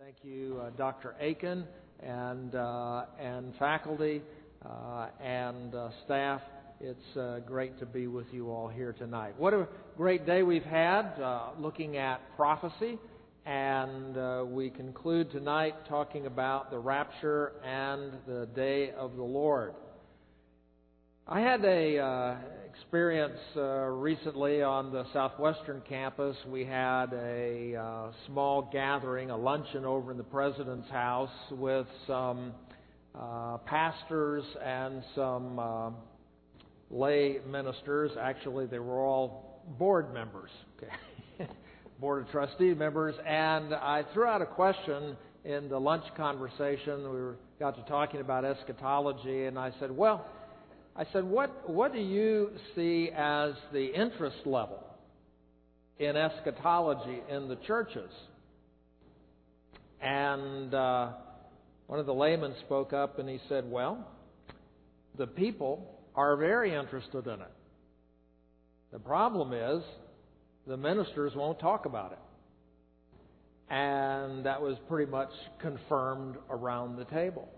Thank you, uh, Dr. Akin and uh, and faculty uh, and uh, staff. It's uh, great to be with you all here tonight. What a great day we've had uh, looking at prophecy, and we conclude tonight talking about the rapture and the day of the Lord. I had a experience uh, recently on the southwestern campus. We had a uh, small gathering, a luncheon over in the president's house with some uh, pastors and some uh, lay ministers. Actually, they were all board members, okay. board of trustee members. And I threw out a question in the lunch conversation. We were, got to talking about eschatology, and I said, well, I said, what, what do you see as the interest level in eschatology in the churches? And uh, one of the laymen spoke up and he said, Well, the people are very interested in it. The problem is the ministers won't talk about it. And that was pretty much confirmed around the table.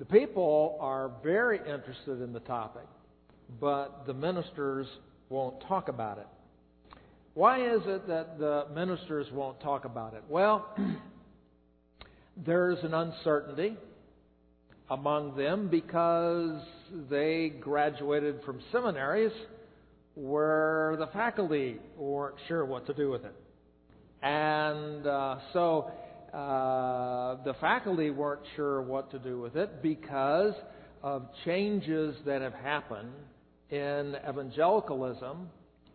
The people are very interested in the topic, but the ministers won't talk about it. Why is it that the ministers won't talk about it? Well, there's an uncertainty among them because they graduated from seminaries where the faculty weren't sure what to do with it. And uh, so uh, the faculty weren't sure what to do with it because of changes that have happened in evangelicalism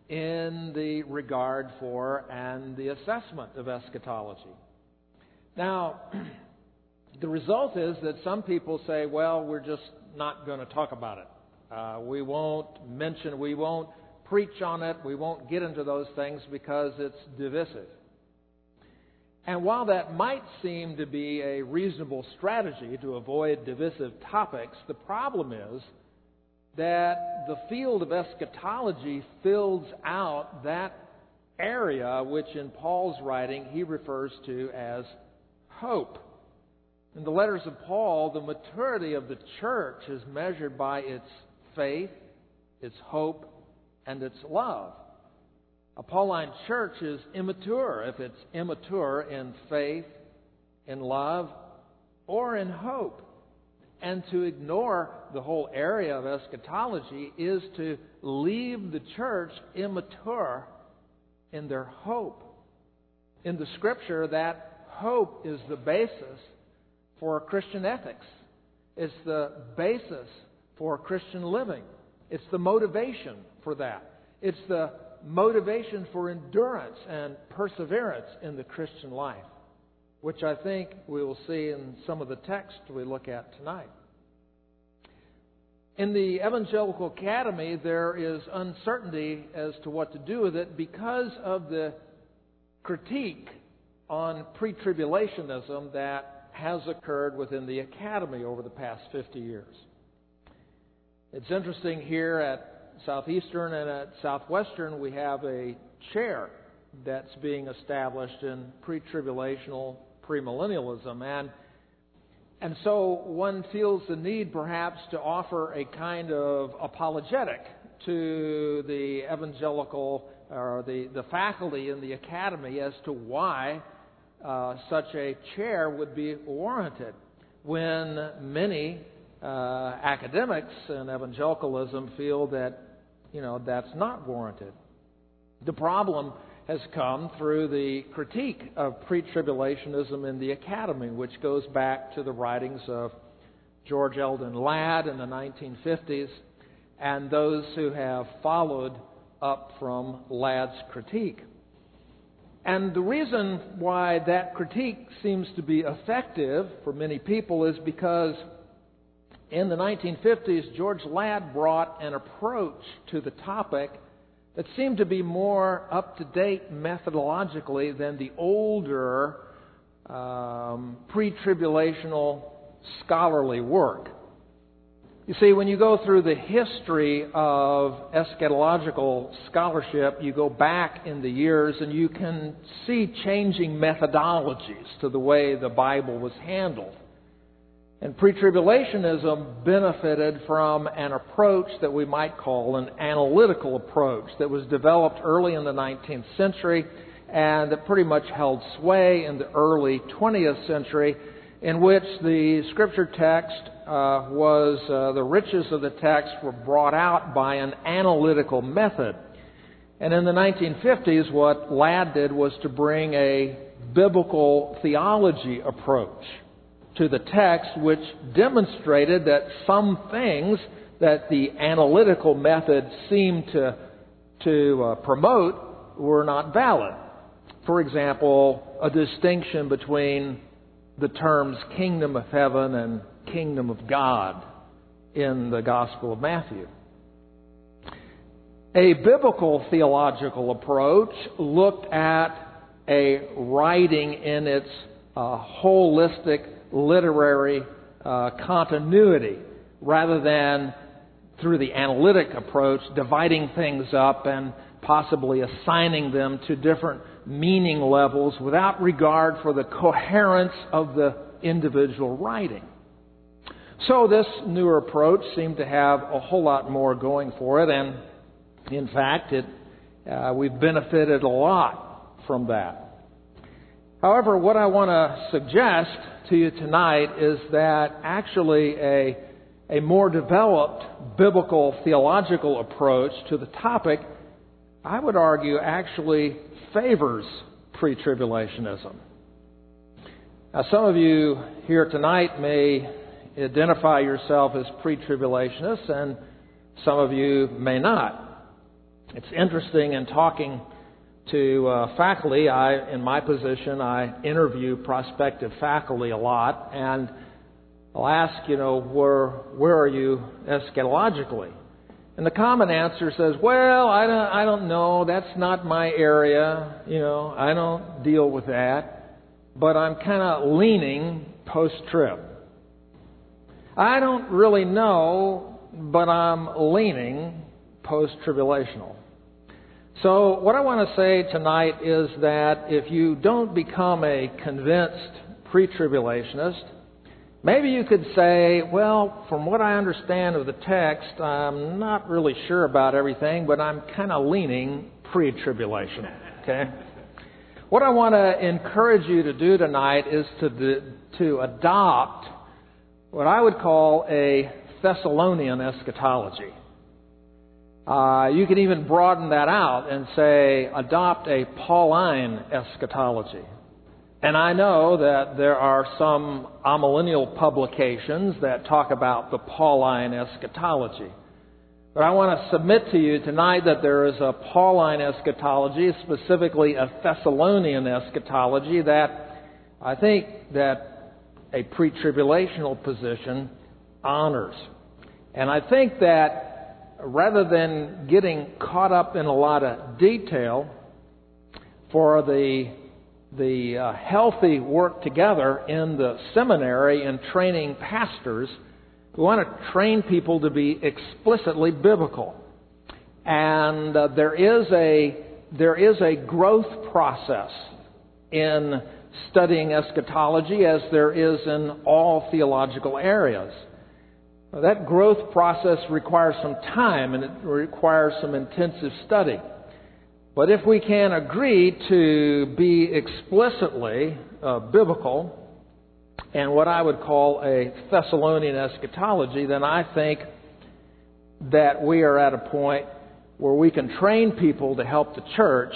in the regard for and the assessment of eschatology. Now, the result is that some people say, well, we're just not going to talk about it. Uh, we won't mention, we won't preach on it, we won't get into those things because it's divisive. And while that might seem to be a reasonable strategy to avoid divisive topics, the problem is that the field of eschatology fills out that area which in Paul's writing he refers to as hope. In the letters of Paul, the maturity of the church is measured by its faith, its hope, and its love. A Pauline church is immature if it's immature in faith, in love, or in hope. And to ignore the whole area of eschatology is to leave the church immature in their hope. In the scripture, that hope is the basis for Christian ethics. It's the basis for Christian living. It's the motivation for that. It's the motivation for endurance and perseverance in the Christian life, which I think we will see in some of the text we look at tonight. In the Evangelical Academy, there is uncertainty as to what to do with it because of the critique on pre tribulationism that has occurred within the Academy over the past 50 years. It's interesting here at Southeastern and at Southwestern, we have a chair that's being established in pre tribulational premillennialism. And, and so one feels the need perhaps to offer a kind of apologetic to the evangelical or the, the faculty in the academy as to why uh, such a chair would be warranted when many uh, academics in evangelicalism feel that you know, that's not warranted. The problem has come through the critique of pre tribulationism in the academy, which goes back to the writings of George Eldon Ladd in the 1950s and those who have followed up from Ladd's critique. And the reason why that critique seems to be effective for many people is because in the 1950s, George Ladd brought an approach to the topic that seemed to be more up to date methodologically than the older um, pre tribulational scholarly work. You see, when you go through the history of eschatological scholarship, you go back in the years and you can see changing methodologies to the way the Bible was handled. And pre-tribulationism benefited from an approach that we might call an analytical approach that was developed early in the 19th century and that pretty much held sway in the early 20th century in which the scripture text uh, was uh, the riches of the text were brought out by an analytical method. And in the 1950s, what Ladd did was to bring a biblical theology approach to the text, which demonstrated that some things that the analytical method seemed to, to uh, promote were not valid. For example, a distinction between the terms kingdom of heaven and kingdom of God in the Gospel of Matthew. A biblical theological approach looked at a writing in its uh, holistic literary uh, continuity rather than through the analytic approach, dividing things up and possibly assigning them to different meaning levels without regard for the coherence of the individual writing. So this newer approach seemed to have a whole lot more going for it, and in fact, it, uh, we've benefited a lot from that. However, what I want to suggest to you tonight is that actually a, a more developed biblical theological approach to the topic, I would argue, actually favors pre tribulationism. Now, some of you here tonight may identify yourself as pre tribulationists, and some of you may not. It's interesting in talking to uh, faculty. I, in my position, I interview prospective faculty a lot, and I'll ask, you know, where where are you eschatologically? And the common answer says, "Well, I don't, I don't know. That's not my area. You know, I don't deal with that. But I'm kind of leaning post-trib. I don't really know, but I'm leaning post-tribulational." So, what I want to say tonight is that if you don't become a convinced pre tribulationist, maybe you could say, well, from what I understand of the text, I'm not really sure about everything, but I'm kind of leaning pre tribulation. Okay? What I want to encourage you to do tonight is to, to adopt what I would call a Thessalonian eschatology. Uh, you can even broaden that out and say, adopt a Pauline eschatology. And I know that there are some amillennial publications that talk about the Pauline eschatology. But I want to submit to you tonight that there is a Pauline eschatology, specifically a Thessalonian eschatology, that I think that a pre-tribulational position honors. And I think that rather than getting caught up in a lot of detail for the the uh, healthy work together in the seminary and training pastors, we want to train people to be explicitly biblical. And uh, there is a there is a growth process in studying eschatology as there is in all theological areas. That growth process requires some time and it requires some intensive study. But if we can agree to be explicitly uh, biblical and what I would call a Thessalonian eschatology, then I think that we are at a point where we can train people to help the church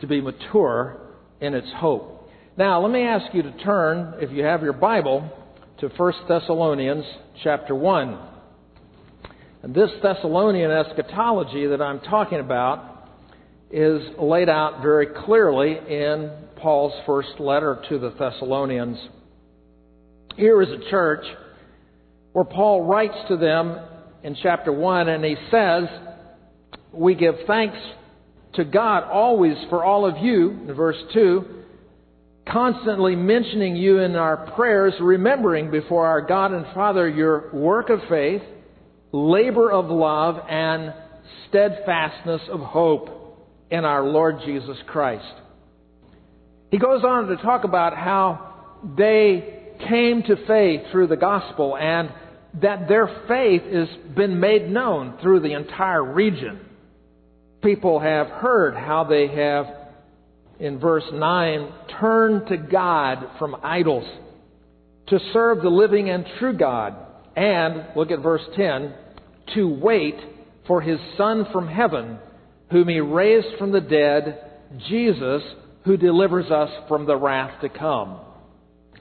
to be mature in its hope. Now, let me ask you to turn, if you have your Bible, to 1 Thessalonians chapter 1. And this Thessalonian eschatology that I'm talking about is laid out very clearly in Paul's first letter to the Thessalonians. Here is a church where Paul writes to them in chapter 1 and he says, We give thanks to God always for all of you, in verse 2 constantly mentioning you in our prayers, remembering before our God and Father your work of faith labor of love, and steadfastness of hope in our Lord Jesus Christ. He goes on to talk about how they came to faith through the gospel and that their faith has been made known through the entire region. People have heard how they have, in verse 9, turn to God from idols to serve the living and true God. And, look at verse 10, to wait for his Son from heaven, whom he raised from the dead, Jesus, who delivers us from the wrath to come.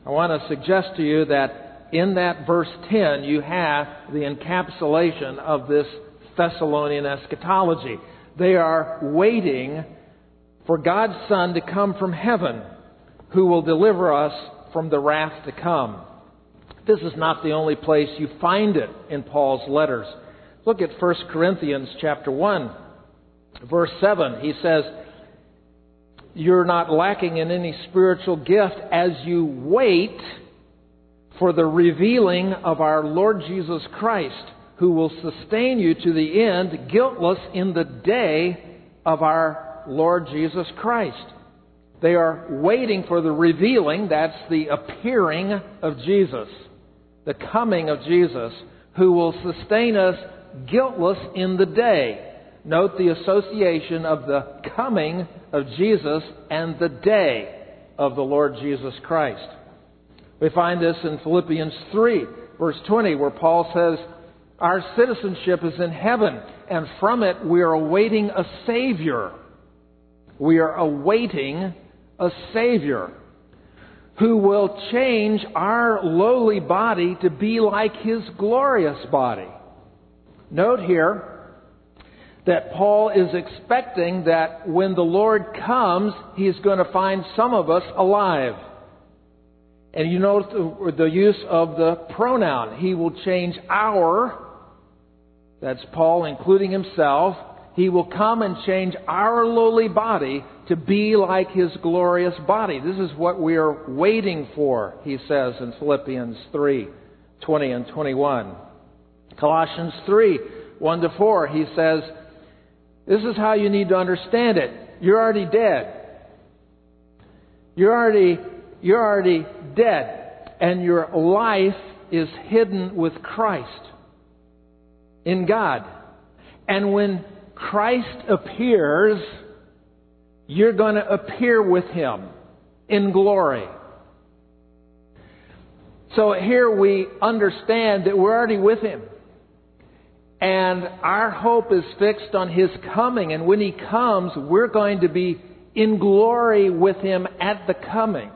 I want to suggest to you that in that verse 10, you have the encapsulation of this Thessalonian eschatology. They are waiting for God's Son to come from heaven, who will deliver us from the wrath to come. This is not the only place you find it in Paul's letters. Look at 1 Corinthians chapter 1, verse 7. He says, you're not lacking in any spiritual gift as you wait for the revealing of our Lord Jesus Christ, who will sustain you to the end, guiltless in the day of our Lord Jesus Christ. They are waiting for the revealing, that's the appearing of Jesus, the coming of Jesus, who will sustain us guiltless in the day. Note the association of the coming of Jesus and the day of the Lord Jesus Christ. We find this in Philippians 3, verse 20, where Paul says, Our citizenship is in heaven, and from it we are awaiting a Savior. We are awaiting a Savior who will change our lowly body to be like His glorious body. Note here, that Paul is expecting that when the Lord comes, he's going to find some of us alive. And you notice the, the use of the pronoun. He will change our, that's Paul including himself, he will come and change our lowly body to be like his glorious body. This is what we are waiting for, he says in Philippians 3 20 and 21. Colossians 3 1 to 4, he says, this is how you need to understand it. You're already dead. You're already, you're already dead. And your life is hidden with Christ in God. And when Christ appears, you're going to appear with Him in glory. So here we understand that we're already with Him. And our hope is fixed on His coming. And when He comes, we're going to be in glory with Him at the coming.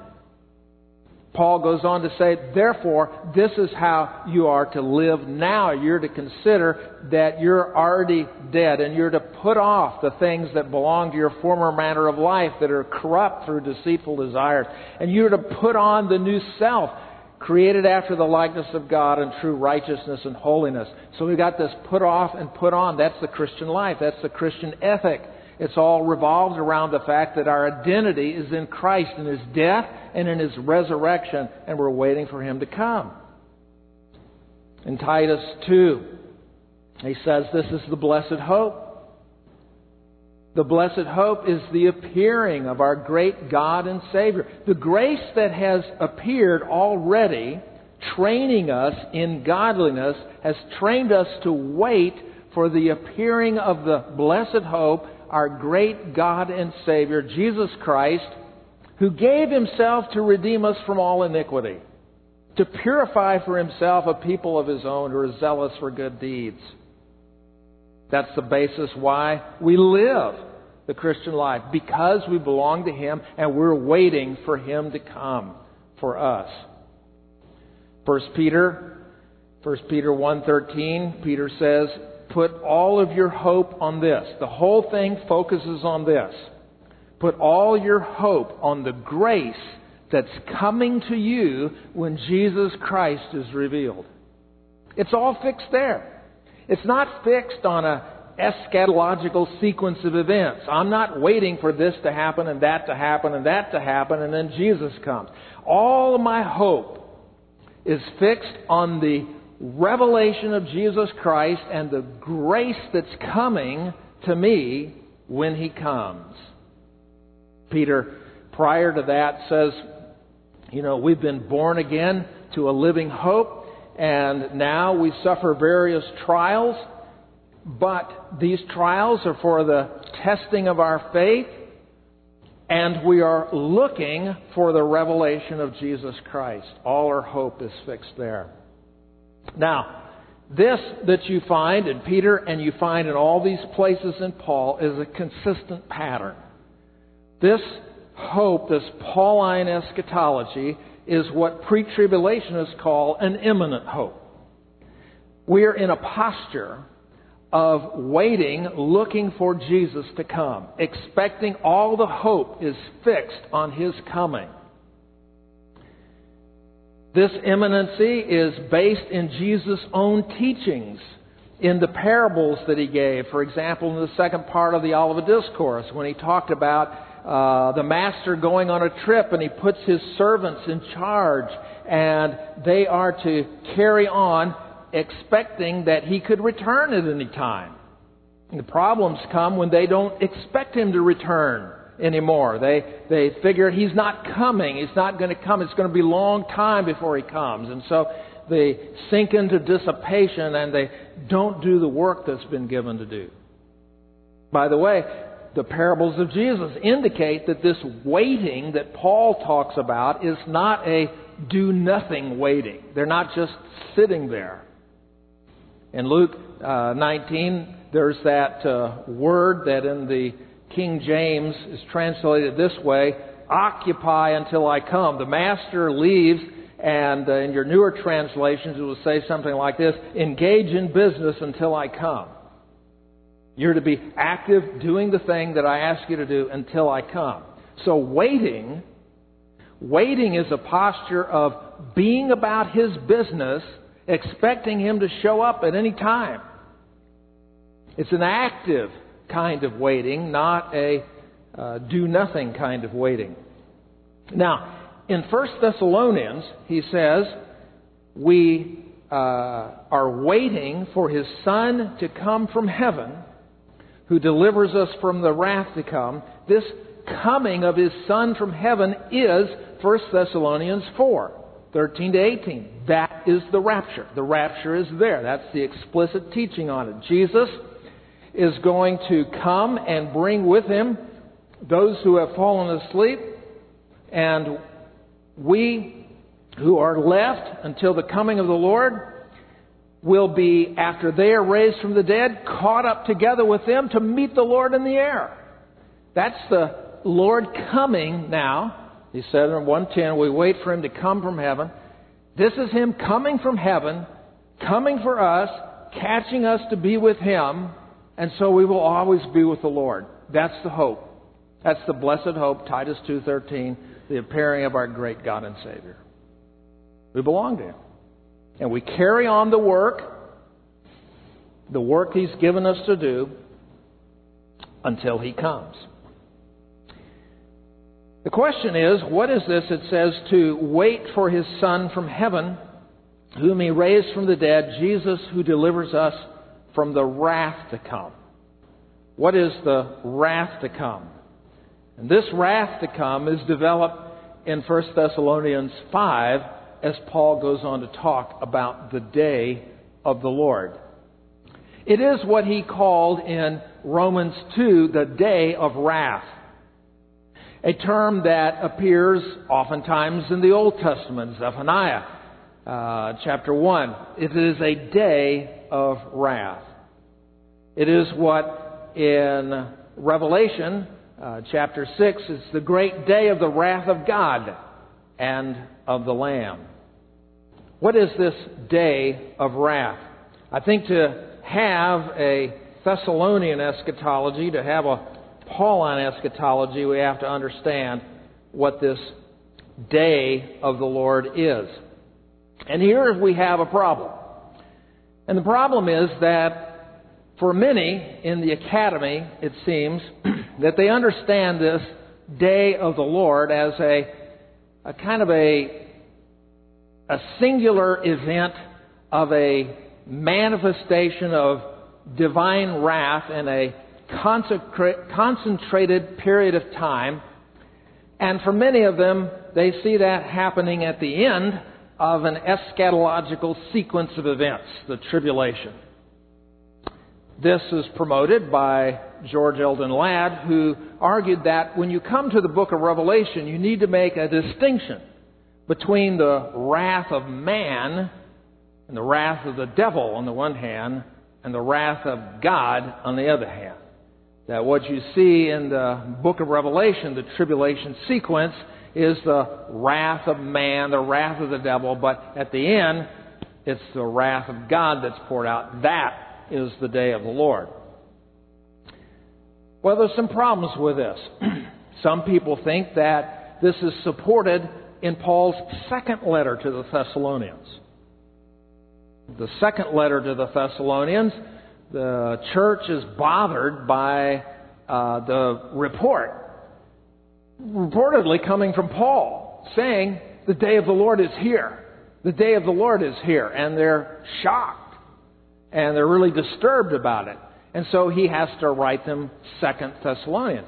Paul goes on to say, therefore, this is how you are to live now. You're to consider that you're already dead and you're to put off the things that belong to your former manner of life that are corrupt through deceitful desires. And you're to put on the new self created after the likeness of God in true righteousness and holiness. So we've got this put off and put on. That's the Christian life. That's the Christian ethic. It's all revolved around the fact that our identity is in Christ, in His death and in His resurrection, and we're waiting for Him to come. In Titus 2, he says this is the blessed hope. The blessed hope is the appearing of our great God and Savior. The grace that has appeared already, training us in godliness, has trained us to wait for the appearing of the blessed hope, our great God and Savior, Jesus Christ, who gave himself to redeem us from all iniquity, to purify for himself a people of his own who are zealous for good deeds. That's the basis why we live the Christian life, because we belong to Him and we're waiting for Him to come for us. First Peter, First Peter 1.13, Peter says, put all of your hope on this. The whole thing focuses on this. Put all your hope on the grace that's coming to you when Jesus Christ is revealed. It's all fixed there. It's not fixed on a eschatological sequence of events. I'm not waiting for this to happen and that to happen and that to happen and then Jesus comes. All of my hope is fixed on the revelation of Jesus Christ and the grace that's coming to me when He comes. Peter, prior to that, says, you know, we've been born again to a living hope, and now we suffer various trials, but these trials are for the testing of our faith, and we are looking for the revelation of Jesus Christ. All our hope is fixed there. Now, this that you find in Peter and you find in all these places in Paul is a consistent pattern. This hope, this Pauline eschatology, is what pre tribulationists call an imminent hope. We are in a posture of waiting, looking for Jesus to come, expecting all the hope is fixed on His coming. This imminency is based in Jesus' own teachings in the parables that he gave. For example, in the second part of the Olivet Discourse, when he talked about uh, the master going on a trip and he puts his servants in charge, and they are to carry on expecting that he could return at any time. And the problems come when they don't expect him to return anymore. They, they figure he's not coming. He's not going to come. It's going to be a long time before he comes. And so they sink into dissipation and they don't do the work that's been given to do. By the way, the parables of Jesus indicate that this waiting that Paul talks about is not a do nothing waiting. They're not just sitting there. In Luke uh, 19, there's that uh, word that in the King James is translated this way occupy until I come. The master leaves, and uh, in your newer translations, it will say something like this engage in business until I come. You're to be active doing the thing that I ask you to do until I come. So waiting, waiting is a posture of being about his business, expecting him to show up at any time. It's an active kind of waiting, not a uh, do nothing kind of waiting. Now, in 1 Thessalonians, he says, we uh, are waiting for his Son to come from heaven, who delivers us from the wrath to come. This coming of his Son from heaven is 1 Thessalonians 4. 13 to 18. That is the rapture. The rapture is there. That's the explicit teaching on it. Jesus is going to come and bring with him those who have fallen asleep, and we who are left until the coming of the Lord will be, after they are raised from the dead, caught up together with them to meet the Lord in the air. That's the Lord coming now. He said in 110, we wait for him to come from heaven. This is him coming from heaven, coming for us, catching us to be with him and so we will always be with the Lord. That's the hope. That's the blessed hope, Titus 2:13, the appearing of our great God and Savior. We belong to him. And we carry on the work, the work he's given us to do until he comes. The question is, what is this it says to wait for his son from heaven, whom he raised from the dead, Jesus who delivers us from the wrath to come. What is the wrath to come? And this wrath to come is developed in 1 Thessalonians 5 as Paul goes on to talk about the day of the Lord. It is what he called in Romans 2 the day of wrath. A term that appears oftentimes in the Old Testament, Zephaniah uh, chapter 1. It is a day of wrath. It is what in Revelation uh, chapter 6 is the great day of the wrath of God and of the Lamb. What is this day of wrath? I think to have a Thessalonian eschatology, to have a Pauline eschatology, we have to understand what this day of the Lord is. And here we have a problem. And the problem is that for many in the academy, it seems, that they understand this day of the Lord as a, a kind of a, a singular event of a manifestation of divine wrath in a concentrated period of time. And for many of them, they see that happening at the end of an eschatological sequence of events, the tribulation. This is promoted by George Eldon Ladd, who argued that when you come to the book of Revelation, you need to make a distinction between the wrath of man and the wrath of the devil on the one hand, and the wrath of God on the other hand. That what you see in the book of Revelation, the tribulation sequence, is the wrath of man, the wrath of the devil, but at the end, it's the wrath of God that's poured out. That is the day of the Lord. Well, there's some problems with this. some people think that this is supported in Paul's second letter to the Thessalonians. The second letter to the Thessalonians, the church is bothered by uh, the report, reportedly coming from Paul, saying, The day of the Lord is here. The day of the Lord is here. And they're shocked. And they're really disturbed about it. And so he has to write them Second Thessalonians.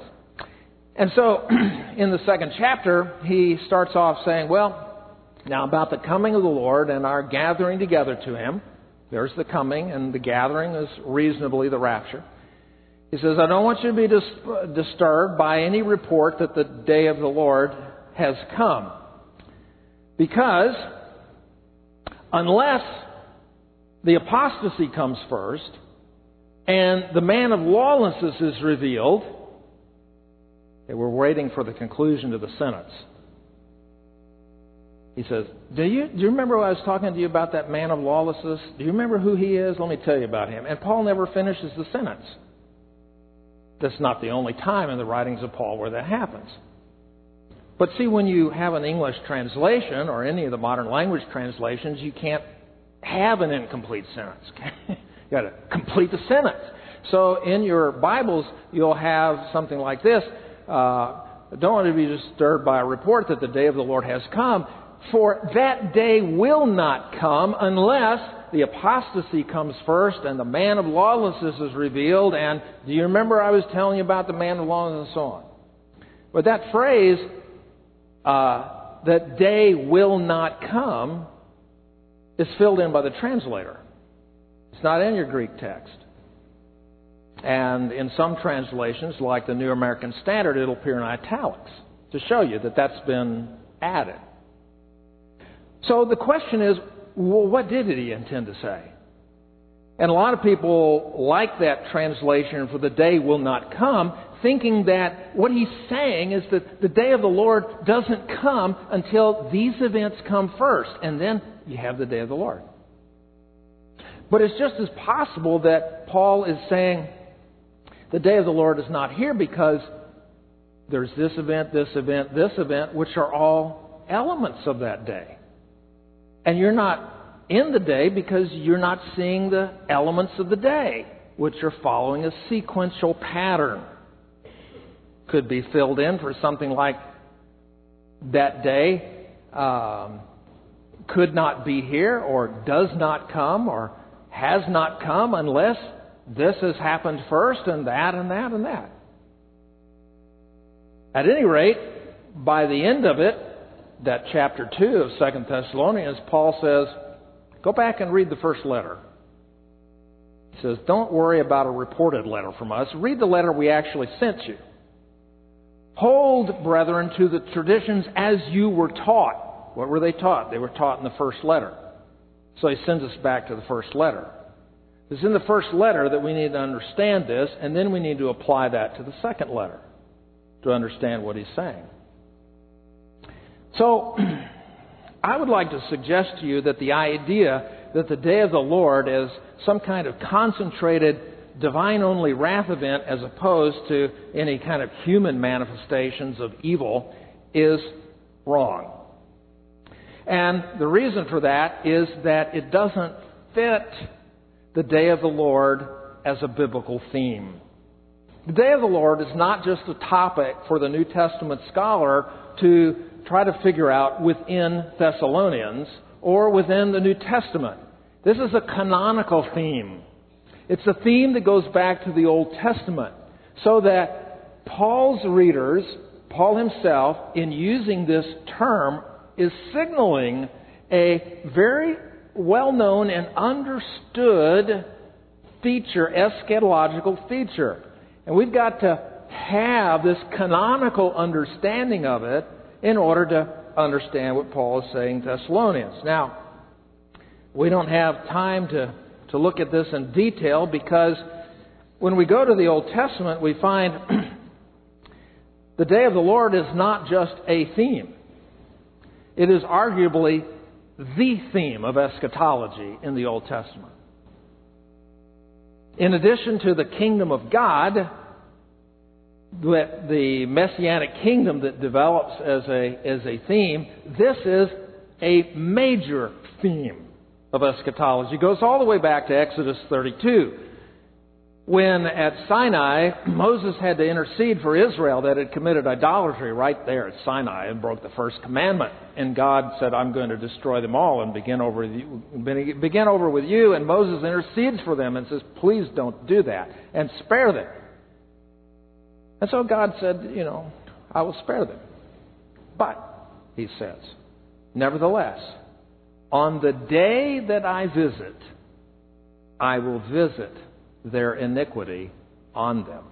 And so in the second chapter, he starts off saying, Well, now about the coming of the Lord and our gathering together to him. There's the coming, and the gathering is reasonably the rapture. He says, I don't want you to be dis- disturbed by any report that the day of the Lord has come. Because unless the apostasy comes first, and the man of lawlessness is revealed, okay, we're waiting for the conclusion to the sentence. He says, do you, do you remember I was talking to you about that man of lawlessness? Do you remember who he is? Let me tell you about him. And Paul never finishes the sentence. That's not the only time in the writings of Paul where that happens. But see, when you have an English translation or any of the modern language translations, you can't have an incomplete sentence. you got to complete the sentence. So in your Bibles, you'll have something like this. Uh, don't want to be disturbed by a report that the day of the Lord has come. For that day will not come unless the apostasy comes first and the man of lawlessness is revealed. And do you remember I was telling you about the man of lawlessness and so on? But that phrase, uh, that day will not come, is filled in by the translator. It's not in your Greek text. And in some translations, like the New American Standard, it'll appear in italics to show you that that's been added. So the question is, well, what did he intend to say? And a lot of people like that translation for the day will not come, thinking that what he's saying is that the day of the Lord doesn't come until these events come first, and then you have the day of the Lord. But it's just as possible that Paul is saying the day of the Lord is not here because there's this event, this event, this event, which are all elements of that day. And you're not in the day because you're not seeing the elements of the day, which are following a sequential pattern. Could be filled in for something like that day um, could not be here, or does not come, or has not come unless this has happened first, and that, and that, and that. At any rate, by the end of it, that chapter 2 of Second Thessalonians, Paul says, go back and read the first letter. He says, don't worry about a reported letter from us. Read the letter we actually sent you. Hold, brethren, to the traditions as you were taught. What were they taught? They were taught in the first letter. So he sends us back to the first letter. It's in the first letter that we need to understand this, and then we need to apply that to the second letter to understand what he's saying. So, I would like to suggest to you that the idea that the day of the Lord is some kind of concentrated, divine only wrath event as opposed to any kind of human manifestations of evil is wrong. And the reason for that is that it doesn't fit the day of the Lord as a biblical theme. The day of the Lord is not just a topic for the New Testament scholar to try to figure out within Thessalonians or within the New Testament. This is a canonical theme. It's a theme that goes back to the Old Testament. So that Paul's readers, Paul himself, in using this term, is signaling a very well known and understood feature, eschatological feature. And we've got to have this canonical understanding of it in order to understand what Paul is saying to Thessalonians. Now, we don't have time to, to look at this in detail because when we go to the Old Testament, we find the day of the Lord is not just a theme. It is arguably the theme of eschatology in the Old Testament. In addition to the kingdom of God, the messianic kingdom that develops as a, as a theme, this is a major theme of eschatology. It goes all the way back to Exodus 32 when at Sinai, Moses had to intercede for Israel that had committed idolatry right there at Sinai and broke the first commandment. And God said, I'm going to destroy them all and begin over, begin over with you. And Moses intercedes for them and says, Please don't do that and spare them. And so God said, You know, I will spare them. But, he says, nevertheless, on the day that I visit, I will visit their iniquity on them.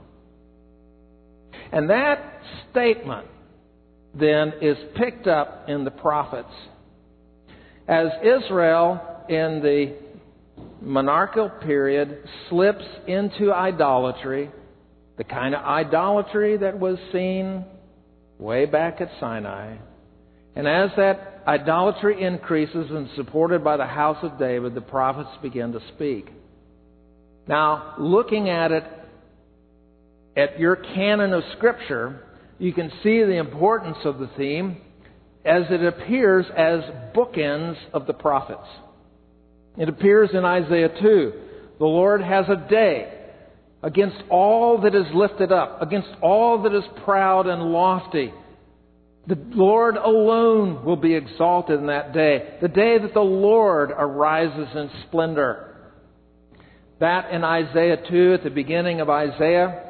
And that statement then is picked up in the prophets. As Israel in the monarchical period slips into idolatry, the kind of idolatry that was seen way back at Sinai, and as that idolatry increases and supported by the house of David, the prophets begin to speak. Now, looking at it at your canon of Scripture, you can see the importance of the theme as it appears as bookends of the prophets. It appears in Isaiah 2. The Lord has a day against all that is lifted up, against all that is proud and lofty. The Lord alone will be exalted in that day, the day that the Lord arises in splendor. That in Isaiah 2, at the beginning of Isaiah,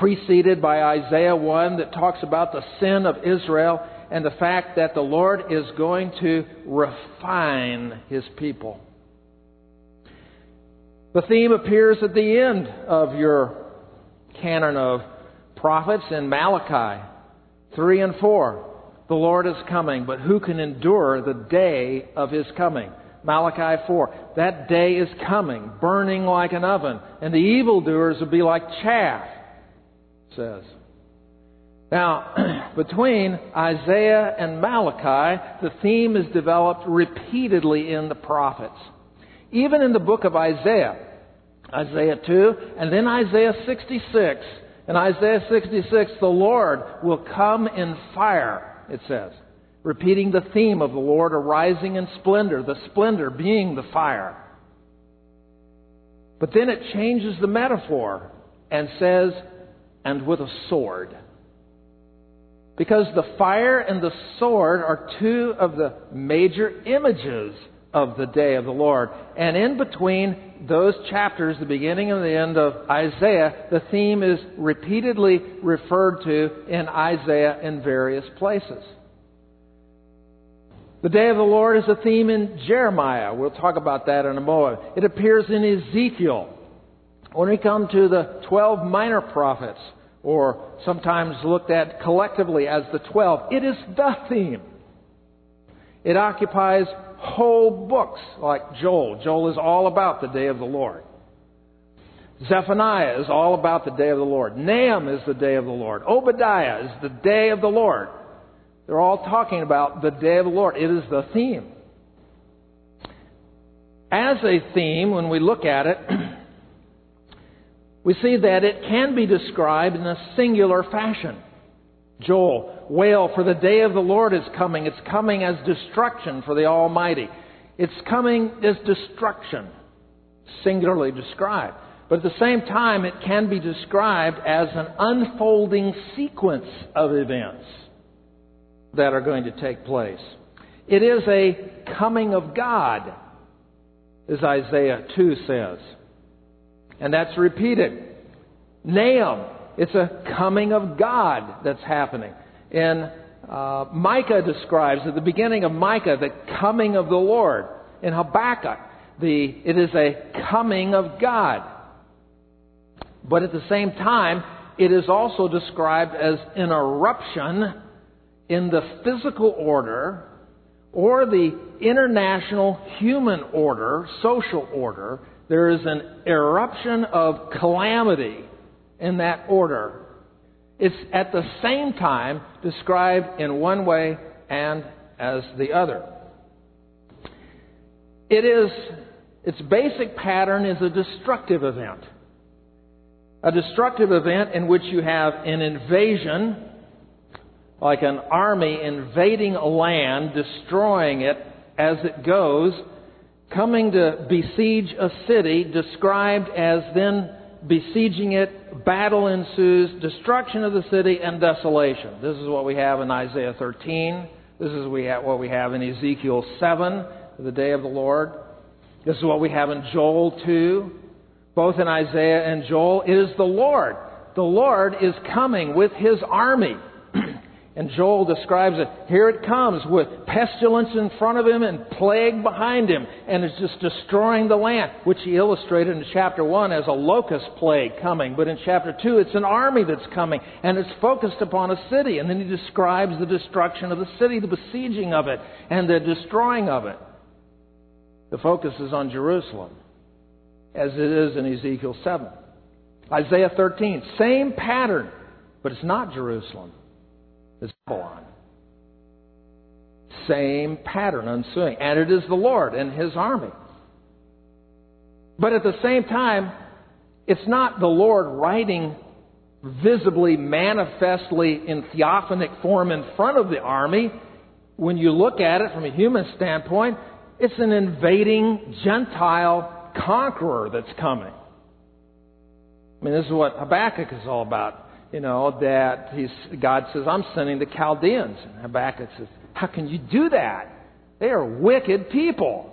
preceded by Isaiah 1, that talks about the sin of Israel and the fact that the Lord is going to refine his people. The theme appears at the end of your canon of prophets in Malachi 3 and 4. The Lord is coming, but who can endure the day of his coming? Malachi 4. That day is coming, burning like an oven, and the evildoers will be like chaff, says. Now, between Isaiah and Malachi, the theme is developed repeatedly in the prophets. Even in the book of Isaiah, Isaiah 2, and then Isaiah 66. In Isaiah 66, the Lord will come in fire, it says repeating the theme of the Lord arising in splendor, the splendor being the fire. But then it changes the metaphor and says, and with a sword. Because the fire and the sword are two of the major images of the day of the Lord. And in between those chapters, the beginning and the end of Isaiah, the theme is repeatedly referred to in Isaiah in various places. The day of the Lord is a theme in Jeremiah. We'll talk about that in a moment. It appears in Ezekiel. When we come to the 12 minor prophets, or sometimes looked at collectively as the 12, it is the theme. It occupies whole books like Joel. Joel is all about the day of the Lord. Zephaniah is all about the day of the Lord. Nahum is the day of the Lord. Obadiah is the day of the Lord. They're all talking about the day of the Lord. It is the theme. As a theme, when we look at it, we see that it can be described in a singular fashion. Joel, wail, for the day of the Lord is coming. It's coming as destruction for the Almighty. It's coming as destruction, singularly described. But at the same time, it can be described as an unfolding sequence of events that are going to take place. It is a coming of God as Isaiah 2 says. And that's repeated. Nahum, it's a coming of God that's happening. And uh, Micah describes at the beginning of Micah the coming of the Lord. In Habakkuk, the, it is a coming of God. But at the same time, it is also described as an eruption in the physical order or the international human order, social order. There is an eruption of calamity in that order. It's at the same time described in one way and as the other. It is, its basic pattern is a destructive event. A destructive event in which you have an invasion, like an army invading a land, destroying it as it goes, coming to besiege a city, described as then besieging it, battle ensues, destruction of the city, and desolation. This is what we have in Isaiah 13. This is what we have in Ezekiel 7, the day of the Lord. This is what we have in Joel 2. Both in Isaiah and Joel, it is the Lord. The Lord is coming with his army. And Joel describes it. Here it comes with pestilence in front of him and plague behind him. And it's just destroying the land, which he illustrated in chapter 1 as a locust plague coming. But in chapter 2, it's an army that's coming. And it's focused upon a city. And then he describes the destruction of the city, the besieging of it, and the destroying of it. The focus is on Jerusalem, as it is in Ezekiel 7. Isaiah 13, same pattern, but it's not Jerusalem is Babylon. Same pattern ensuing. And it is the Lord and His army. But at the same time, it's not the Lord riding visibly, manifestly in theophanic form in front of the army. When you look at it from a human standpoint, it's an invading Gentile conqueror that's coming. I mean, this is what Habakkuk is all about you know, that he's, God says, I'm sending the Chaldeans. And Habakkuk says, How can you do that? They are wicked people.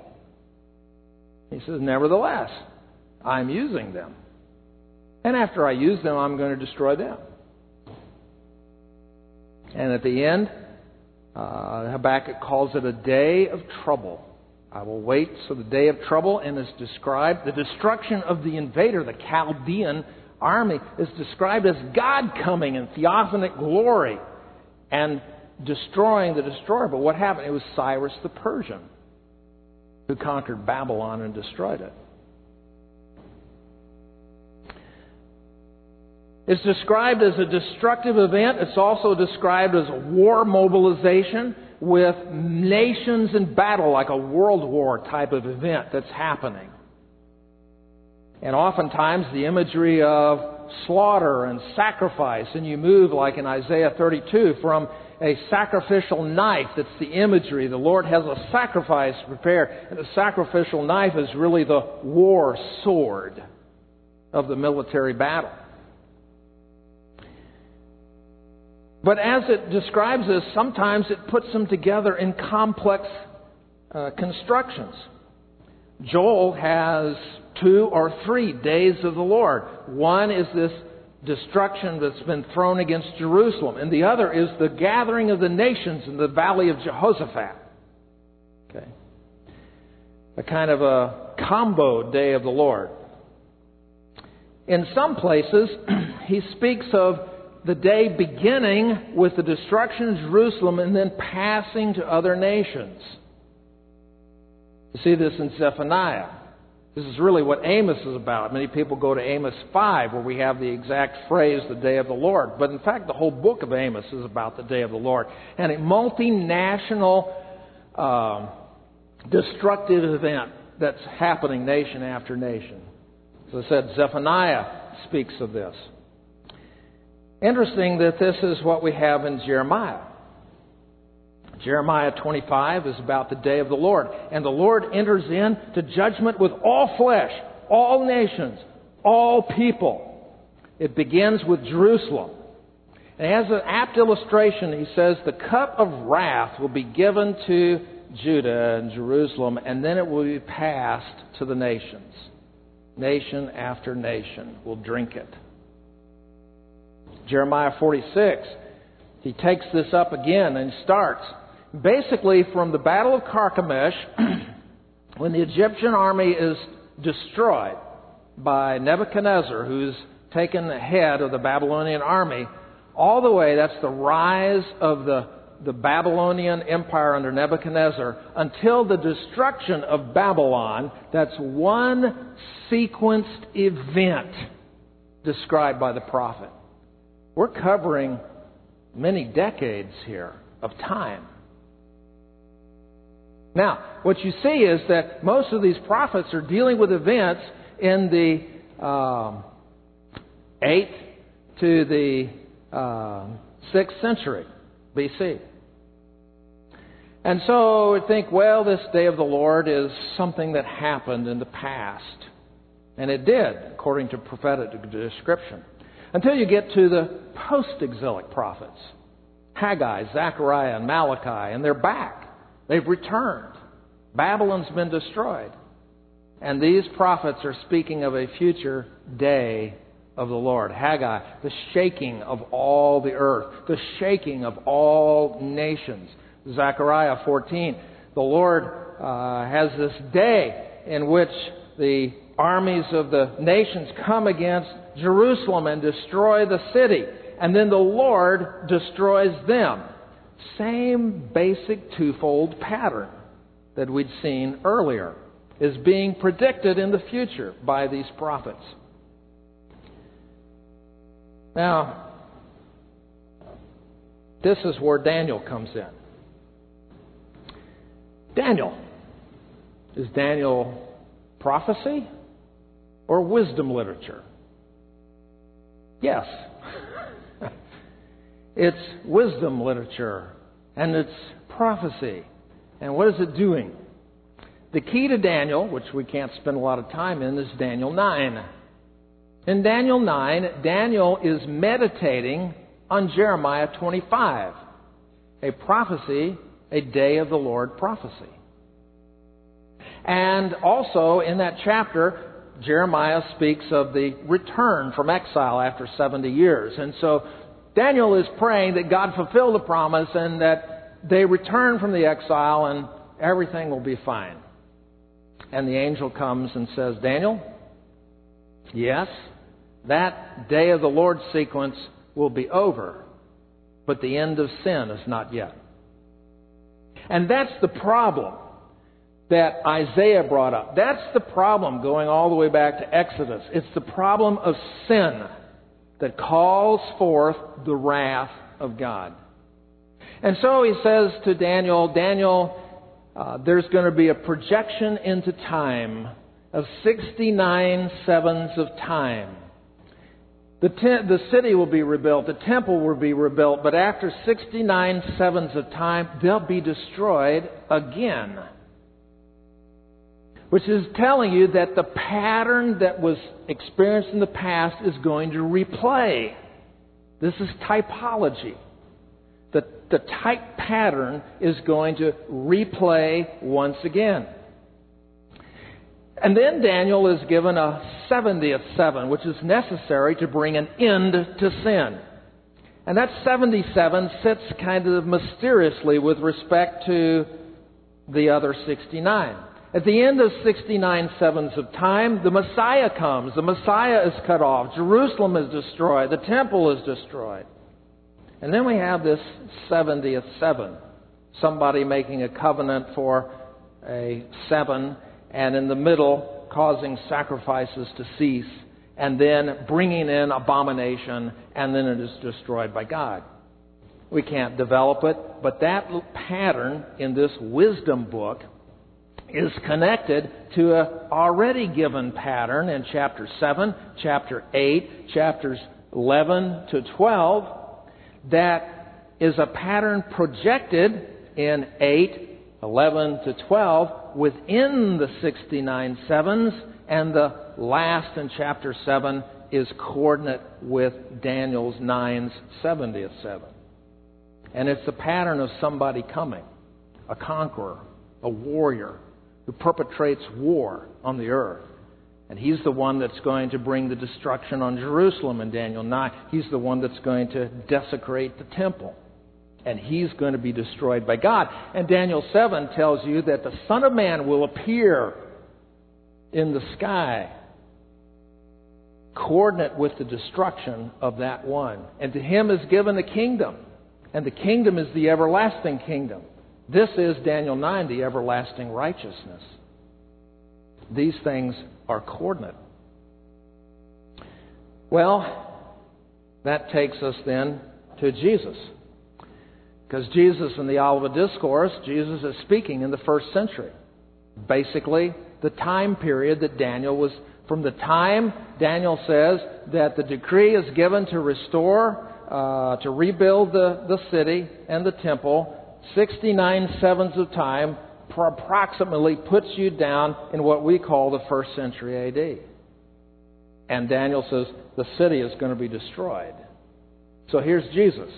He says, Nevertheless, I'm using them. And after I use them, I'm going to destroy them. And at the end, uh, Habakkuk calls it a day of trouble. I will wait so the day of trouble, and is described the destruction of the invader, the Chaldean army is described as God coming in theophanic glory and destroying the destroyer. But what happened? It was Cyrus the Persian who conquered Babylon and destroyed it. It's described as a destructive event. It's also described as a war mobilization with nations in battle, like a world war type of event that's happening. And oftentimes the imagery of slaughter and sacrifice, and you move, like in Isaiah 32, from a sacrificial knife. That's the imagery. The Lord has a sacrifice prepared, and the sacrificial knife is really the war sword of the military battle. But as it describes this, sometimes it puts them together in complex uh, constructions. Joel has two or three days of the Lord. One is this destruction that's been thrown against Jerusalem, and the other is the gathering of the nations in the valley of Jehoshaphat. Okay. A kind of a combo day of the Lord. In some places, he speaks of the day beginning with the destruction of Jerusalem and then passing to other nations. You see this in Zephaniah. This is really what Amos is about. Many people go to Amos 5, where we have the exact phrase, the day of the Lord. But in fact, the whole book of Amos is about the day of the Lord. And a multinational um, destructive event that's happening nation after nation. As I said, Zephaniah speaks of this. Interesting that this is what we have in Jeremiah. Jeremiah 25 is about the day of the Lord. And the Lord enters in to judgment with all flesh, all nations, all people. It begins with Jerusalem. And as an apt illustration, he says, the cup of wrath will be given to Judah and Jerusalem, and then it will be passed to the nations. Nation after nation will drink it. Jeremiah 46, he takes this up again and starts basically from the Battle of Carchemish, when the Egyptian army is destroyed by Nebuchadnezzar, who's taken the head of the Babylonian army, all the way, that's the rise of the, the Babylonian Empire under Nebuchadnezzar, until the destruction of Babylon. That's one sequenced event described by the prophet. We're covering many decades here of time. Now, what you see is that most of these prophets are dealing with events in the um, 8th to the uh, 6th century BC. And so we think, well, this day of the Lord is something that happened in the past. And it did, according to prophetic description. Until you get to the post exilic prophets Haggai, Zechariah, and Malachi, and they're back. They've returned. Babylon's been destroyed. And these prophets are speaking of a future day of the Lord. Haggai, the shaking of all the earth, the shaking of all nations. Zechariah 14, the Lord uh, has this day in which the armies of the nations come against Jerusalem and destroy the city. And then the Lord destroys them. Same basic twofold pattern that we'd seen earlier is being predicted in the future by these prophets. Now, this is where Daniel comes in. Daniel. Is Daniel prophecy or wisdom literature? Yes. It's wisdom literature and it's prophecy. And what is it doing? The key to Daniel, which we can't spend a lot of time in, is Daniel 9. In Daniel 9, Daniel is meditating on Jeremiah 25, a prophecy, a day of the Lord prophecy. And also in that chapter, Jeremiah speaks of the return from exile after 70 years. And so Daniel is praying that God fulfill the promise and that they return from the exile and everything will be fine. And the angel comes and says, Daniel, yes, that day of the Lord sequence will be over, but the end of sin is not yet. And that's the problem that Isaiah brought up. That's the problem going all the way back to Exodus. It's the problem of sin that calls forth the wrath of God. And so he says to Daniel, Daniel, uh, there's going to be a projection into time of 69 sevens of time. The, the city will be rebuilt, the temple will be rebuilt, but after 69 sevens of time, they'll be destroyed again which is telling you that the pattern that was experienced in the past is going to replay. This is typology. The, the type pattern is going to replay once again. And then Daniel is given a 70th seven, which is necessary to bring an end to sin. And that 77 sits kind of mysteriously with respect to the other 69. At the end of 69 sevens of time, the Messiah comes. The Messiah is cut off. Jerusalem is destroyed. The temple is destroyed. And then we have this 70th seven. Somebody making a covenant for a seven, and in the middle, causing sacrifices to cease, and then bringing in abomination, and then it is destroyed by God. We can't develop it, but that pattern in this wisdom book is connected to an already given pattern in chapter 7, chapter 8, chapters 11 to 12 that is a pattern projected in 8, 11 to 12 within the 69 sevens, and the last in chapter 7 is coordinate with Daniel's 9's 70th seven. And it's the pattern of somebody coming, a conqueror a warrior who perpetrates war on the earth. And he's the one that's going to bring the destruction on Jerusalem in Daniel 9. He's the one that's going to desecrate the temple. And he's going to be destroyed by God. And Daniel 7 tells you that the Son of Man will appear in the sky, coordinate with the destruction of that one. And to him is given the kingdom. And the kingdom is the everlasting kingdom. This is, Daniel 9, the everlasting righteousness. These things are coordinate. Well, that takes us then to Jesus. Because Jesus in the Olivet Discourse, Jesus is speaking in the first century. Basically, the time period that Daniel was, from the time Daniel says that the decree is given to restore, uh, to rebuild the, the city and the temple, 69 sevens of time approximately puts you down in what we call the first century AD. And Daniel says the city is going to be destroyed. So here's Jesus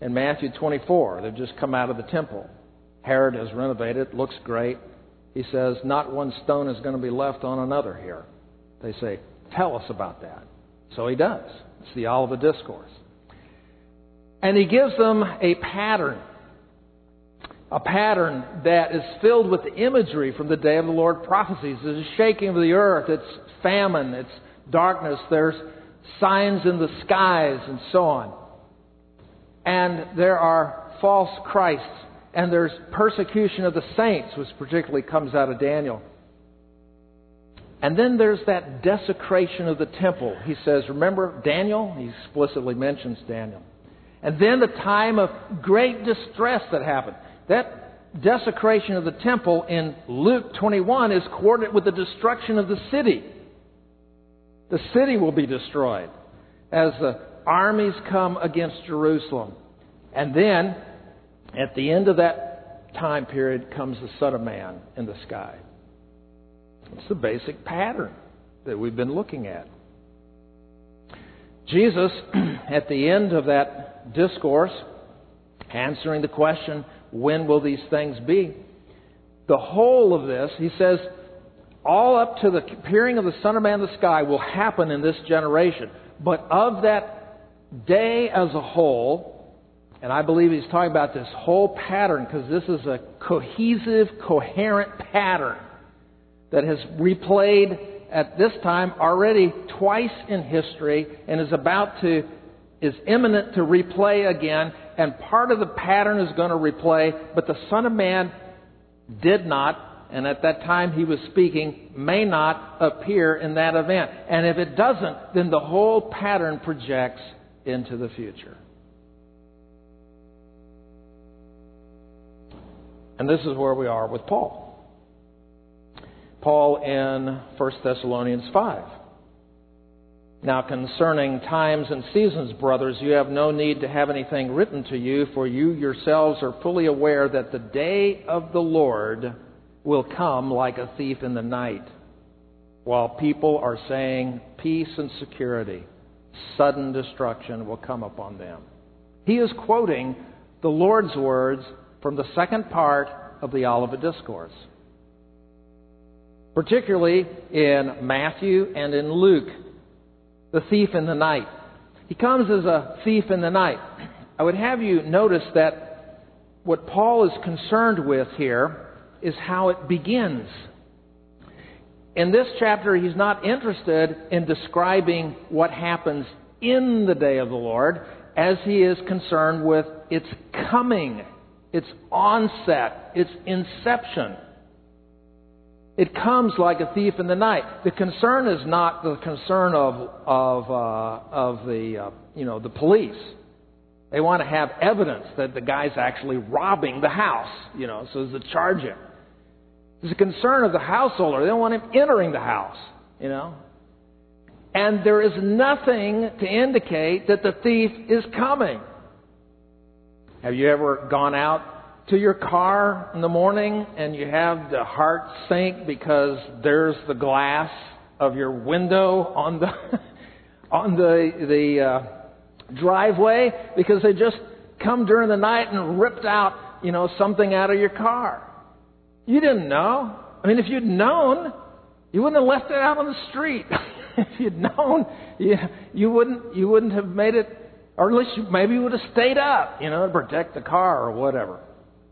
in Matthew 24. They've just come out of the temple. Herod has renovated, looks great. He says, Not one stone is going to be left on another here. They say, Tell us about that. So he does. It's the Olivet Discourse. And he gives them a pattern a pattern that is filled with imagery from the day of the Lord prophecies. There's a shaking of the earth, it's famine, it's darkness, there's signs in the skies, and so on. And there are false Christs, and there's persecution of the saints, which particularly comes out of Daniel. And then there's that desecration of the temple. He says, remember Daniel? He explicitly mentions Daniel. And then the time of great distress that happened. That desecration of the temple in Luke 21 is coordinate with the destruction of the city. The city will be destroyed as the armies come against Jerusalem. And then, at the end of that time period, comes the Son of Man in the sky. It's the basic pattern that we've been looking at. Jesus, at the end of that discourse, answering the question, when will these things be? The whole of this, he says, all up to the appearing of the Son of Man in the sky will happen in this generation. But of that day as a whole, and I believe he's talking about this whole pattern because this is a cohesive, coherent pattern that has replayed at this time already twice in history and is about to, is imminent to replay again and part of the pattern is going to replay, but the Son of Man did not, and at that time he was speaking, may not appear in that event. And if it doesn't, then the whole pattern projects into the future. And this is where we are with Paul. Paul in 1 Thessalonians 5. Now, concerning times and seasons, brothers, you have no need to have anything written to you, for you yourselves are fully aware that the day of the Lord will come like a thief in the night. While people are saying peace and security, sudden destruction will come upon them. He is quoting the Lord's words from the second part of the Olivet Discourse, particularly in Matthew and in Luke the thief in the night. He comes as a thief in the night. I would have you notice that what Paul is concerned with here is how it begins. In this chapter, he's not interested in describing what happens in the day of the Lord as he is concerned with its coming, its onset, its inception. It comes like a thief in the night. The concern is not the concern of, of, uh, of the, uh, you know, the police. They want to have evidence that the guy's actually robbing the house, you know, so as to charge him. It's a concern of the householder. They don't want him entering the house, you know. And there is nothing to indicate that the thief is coming. Have you ever gone out to your car in the morning and you have the heart sink because there's the glass of your window on the on the the uh, driveway because they just come during the night and ripped out you know something out of your car. You didn't know. I mean, if you'd known, you wouldn't have left it out on the street. if you'd known, you, you wouldn't you wouldn't have made it, or at least you, maybe you would have stayed up, you know, to protect the car or whatever.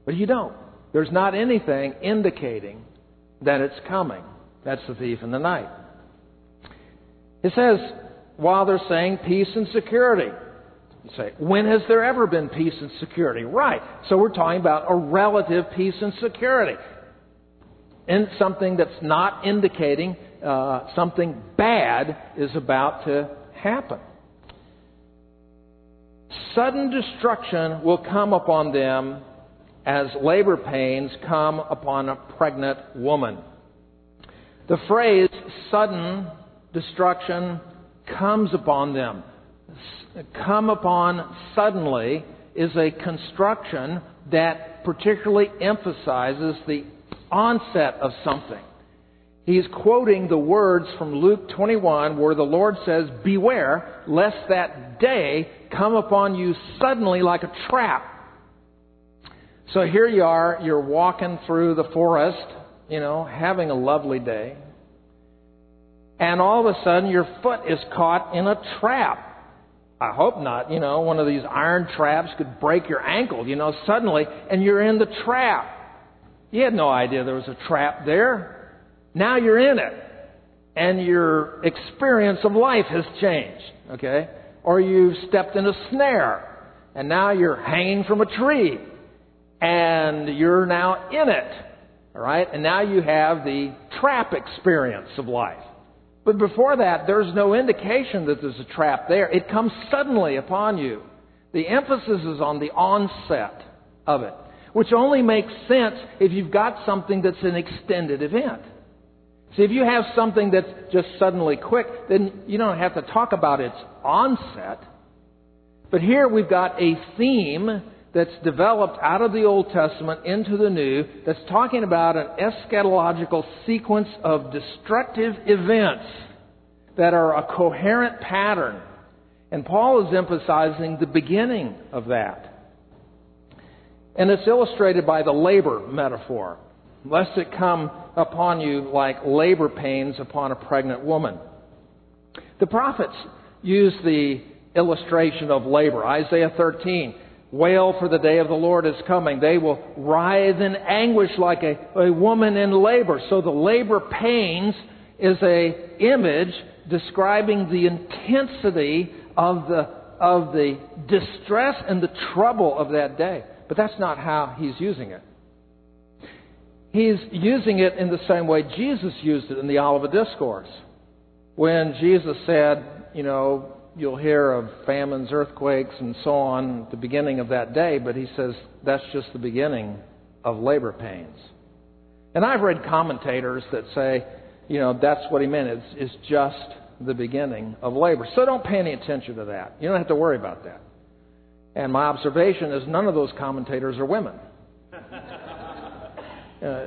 But you don't. There's not anything indicating that it's coming. That's the thief in the night. It says, while they're saying peace and security. You say, when has there ever been peace and security? Right. So we're talking about a relative peace and security. And something that's not indicating uh, something bad is about to happen. Sudden destruction will come upon them as labor pains come upon a pregnant woman. The phrase sudden destruction comes upon them. Come upon suddenly is a construction that particularly emphasizes the onset of something. He's quoting the words from Luke 21 where the Lord says, Beware lest that day come upon you suddenly like a trap. So here you are, you're walking through the forest, you know, having a lovely day. And all of a sudden your foot is caught in a trap. I hope not, you know, one of these iron traps could break your ankle, you know, suddenly, and you're in the trap. You had no idea there was a trap there. Now you're in it. And your experience of life has changed, okay? Or you've stepped in a snare, and now you're hanging from a tree, and you're now in it, all right? And now you have the trap experience of life. But before that, there's no indication that there's a trap there. It comes suddenly upon you. The emphasis is on the onset of it, which only makes sense if you've got something that's an extended event. See, if you have something that's just suddenly quick, then you don't have to talk about its onset. But here we've got a theme that's developed out of the Old Testament into the New that's talking about an eschatological sequence of destructive events that are a coherent pattern. And Paul is emphasizing the beginning of that. And it's illustrated by the labor metaphor lest it come upon you like labor pains upon a pregnant woman. The prophets use the illustration of labor. Isaiah 13, wail for the day of the Lord is coming. They will writhe in anguish like a, a woman in labor. So the labor pains is a image describing the intensity of the, of the distress and the trouble of that day. But that's not how he's using it. He's using it in the same way Jesus used it in the Olivet Discourse. When Jesus said, you know, you'll hear of famines, earthquakes, and so on at the beginning of that day, but he says that's just the beginning of labor pains. And I've read commentators that say, you know, that's what he meant. It's, it's just the beginning of labor. So don't pay any attention to that. You don't have to worry about that. And my observation is none of those commentators are women. Uh,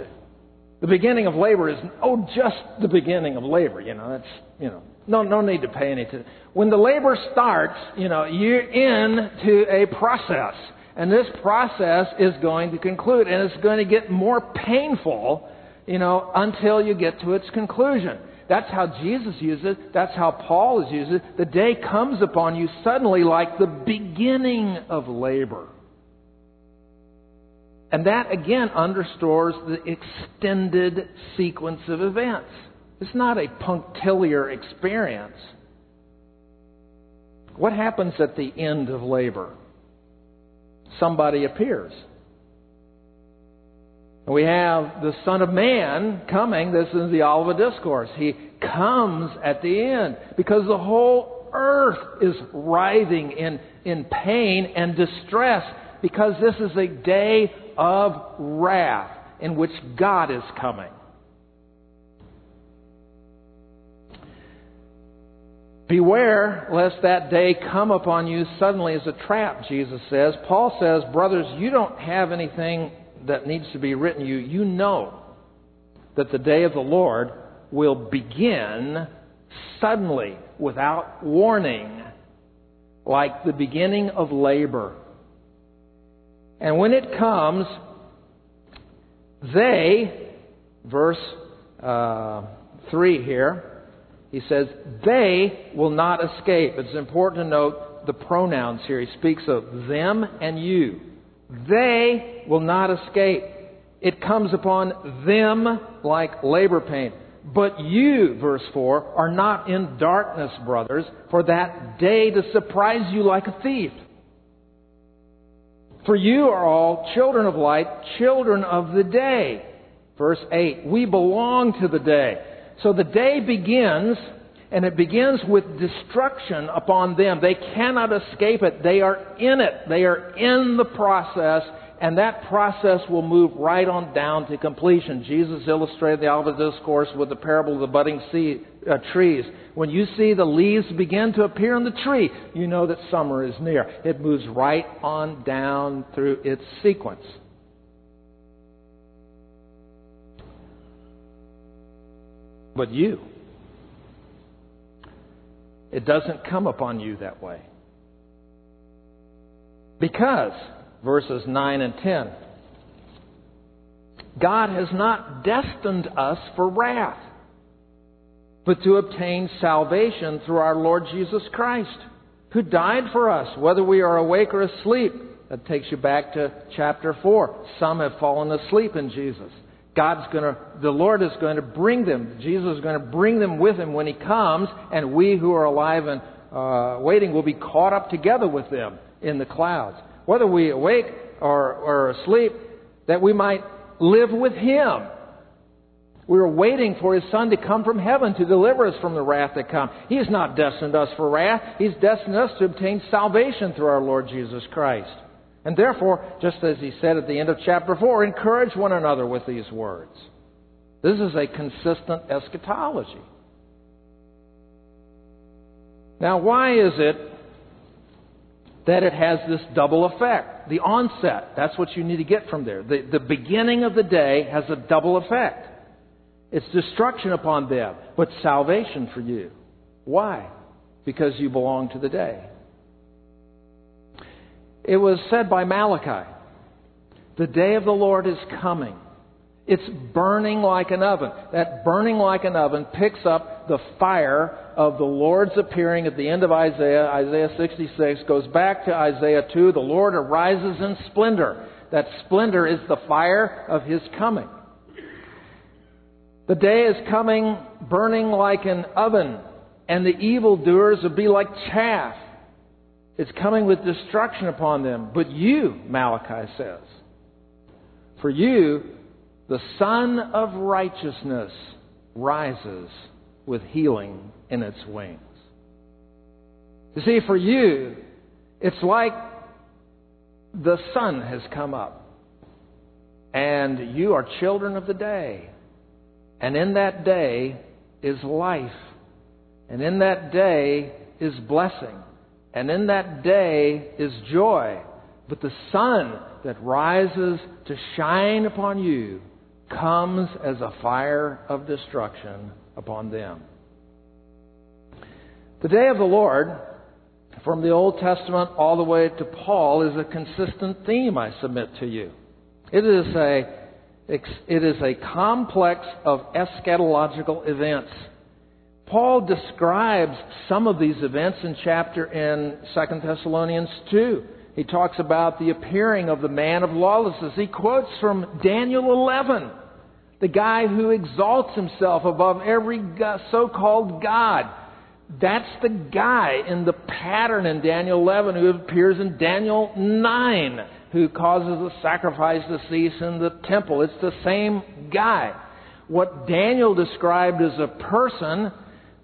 the beginning of labor is oh just the beginning of labor you know that's you know no no need to pay any attention when the labor starts you know you're into a process and this process is going to conclude and it's going to get more painful you know until you get to its conclusion that's how Jesus used it. That's how Paul is used it. The day comes upon you suddenly like the beginning of labor. And that again underscores the extended sequence of events. It's not a punctiliar experience. What happens at the end of labor? Somebody appears. We have the Son of Man coming. This is the Olivet Discourse. He comes at the end because the whole earth is writhing in, in pain and distress because this is a day of wrath in which God is coming. Beware lest that day come upon you suddenly as a trap, Jesus says. Paul says, Brothers, you don't have anything that needs to be written you. You know that the day of the Lord will begin suddenly, without warning, like the beginning of labor. And when it comes, They, verse uh, 3 here, he says, they will not escape. It's important to note the pronouns here. He speaks of them and you. They will not escape. It comes upon them like labor pain. But you, verse 4, are not in darkness, brothers, for that day to surprise you like a thief. For you are all children of light, children of the day. Verse 8, we belong to the day. So the day begins, and it begins with destruction upon them. They cannot escape it. They are in it. They are in the process, and that process will move right on down to completion. Jesus illustrated the Olivet Discourse with the parable of the budding uh, trees. When you see the leaves begin to appear on the tree, you know that summer is near. It moves right on down through its sequence. But you, it doesn't come upon you that way. Because verses 9 and 10. God has not destined us for wrath, but to obtain salvation through our Lord Jesus Christ, who died for us, whether we are awake or asleep. That takes you back to chapter 4. Some have fallen asleep in Jesus. God's going to, the Lord is going to bring them. Jesus is going to bring them with him when he comes, and we who are alive and uh, waiting will be caught up together with them in the clouds whether we awake or, or asleep, that we might live with Him. We are waiting for His Son to come from heaven to deliver us from the wrath that comes. He has not destined us for wrath. He's destined us to obtain salvation through our Lord Jesus Christ. And therefore, just as He said at the end of chapter 4, encourage one another with these words. This is a consistent eschatology. Now, why is it that it has this double effect. The onset, that's what you need to get from there. The, the beginning of the day has a double effect. It's destruction upon them, but salvation for you. Why? Because you belong to the day. It was said by Malachi, the day of the Lord is coming. It's burning like an oven. That burning like an oven picks up the fire of the Lord's appearing at the end of Isaiah. Isaiah 66 goes back to Isaiah 2. The Lord arises in splendor. That splendor is the fire of his coming. The day is coming burning like an oven, and the evildoers will be like chaff. It's coming with destruction upon them. But you, Malachi says, for you the Sun of Righteousness rises with healing in its wings. You see, for you, it's like the sun has come up, and you are children of the day. And in that day is life, and in that day is blessing, and in that day is joy. But the sun that rises to shine upon you comes as a fire of destruction upon them. The day of the Lord, from the Old Testament all the way to Paul, is a consistent theme, I submit to you. It is a, it is a complex of eschatological events. Paul describes some of these events in chapter in 2 Thessalonians 2. He talks about the appearing of the man of lawlessness. He quotes from Daniel 11 the guy who exalts himself above every so called God. That's the guy in the pattern in Daniel 11 who appears in Daniel 9 who causes the sacrifice to cease in the temple. It's the same guy. What Daniel described as a person,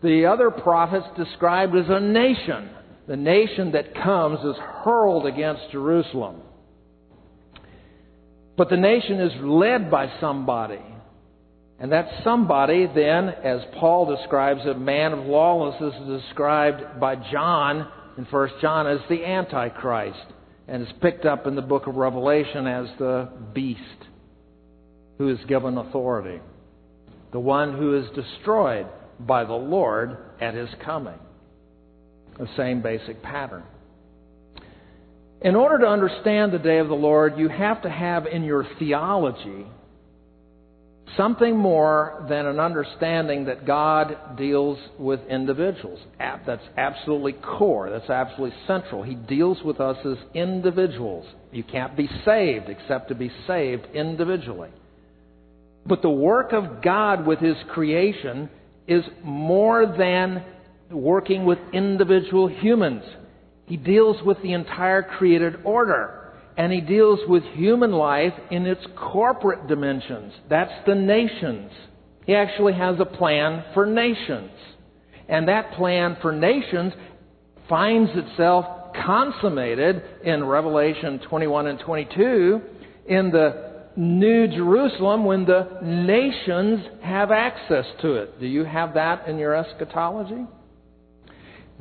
the other prophets described as a nation. The nation that comes is hurled against Jerusalem. But the nation is led by somebody. And that somebody, then, as Paul describes a man of lawlessness, is described by John in 1 John as the Antichrist, and is picked up in the book of Revelation as the beast who is given authority, the one who is destroyed by the Lord at his coming. The same basic pattern. In order to understand the day of the Lord, you have to have in your theology something more than an understanding that God deals with individuals. That's absolutely core. That's absolutely central. He deals with us as individuals. You can't be saved except to be saved individually. But the work of God with His creation is more than working with individual humans. He deals with the entire created order and he deals with human life in its corporate dimensions. That's the nations. He actually has a plan for nations. And that plan for nations finds itself consummated in Revelation 21 and 22 in the New Jerusalem when the nations have access to it. Do you have that in your eschatology?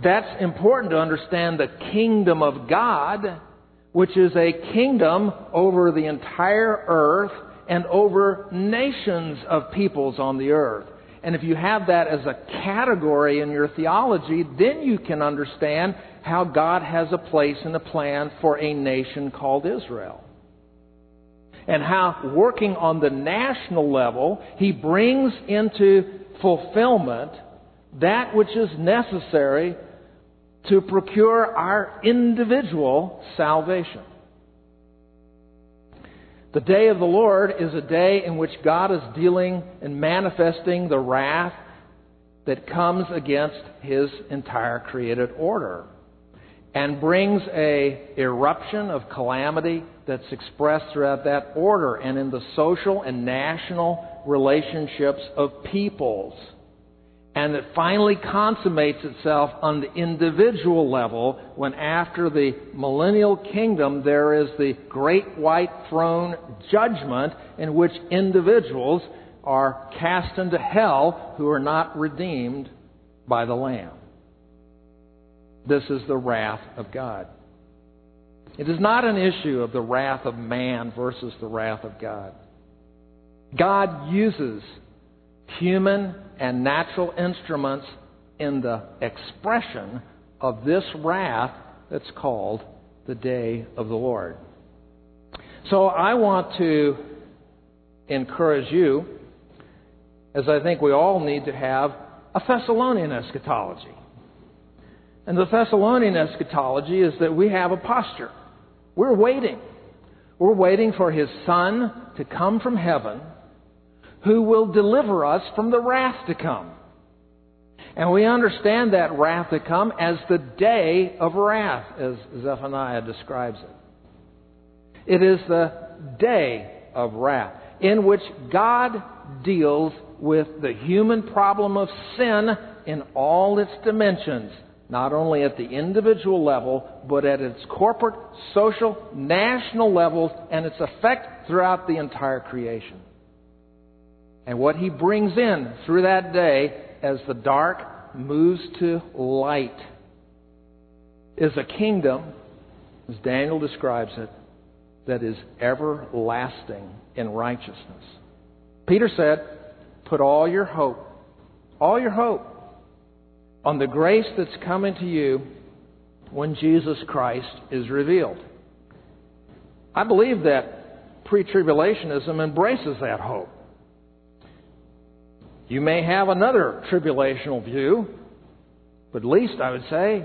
That's important to understand the kingdom of God which is a kingdom over the entire earth and over nations of peoples on the earth. And if you have that as a category in your theology, then you can understand how God has a place and a plan for a nation called Israel. And how, working on the national level, He brings into fulfillment that which is necessary to procure our individual salvation. The day of the Lord is a day in which God is dealing and manifesting the wrath that comes against his entire created order and brings a eruption of calamity that's expressed throughout that order and in the social and national relationships of peoples and it finally consummates itself on the individual level when after the millennial kingdom there is the great white throne judgment in which individuals are cast into hell who are not redeemed by the Lamb. This is the wrath of God. It is not an issue of the wrath of man versus the wrath of God. God uses human and natural instruments in the expression of this wrath that's called the day of the Lord. So I want to encourage you, as I think we all need to have, a Thessalonian eschatology. And the Thessalonian eschatology is that we have a posture. We're waiting. We're waiting for His Son to come from heaven who will deliver us from the wrath to come. And we understand that wrath to come as the day of wrath, as Zephaniah describes it. It is the day of wrath in which God deals with the human problem of sin in all its dimensions, not only at the individual level, but at its corporate, social, national levels, and its effect throughout the entire creation. And what he brings in through that day as the dark moves to light is a kingdom, as Daniel describes it, that is everlasting in righteousness. Peter said, Put all your hope, all your hope, on the grace that's coming to you when Jesus Christ is revealed. I believe that pre tribulationism embraces that hope. You may have another tribulational view, but at least I would say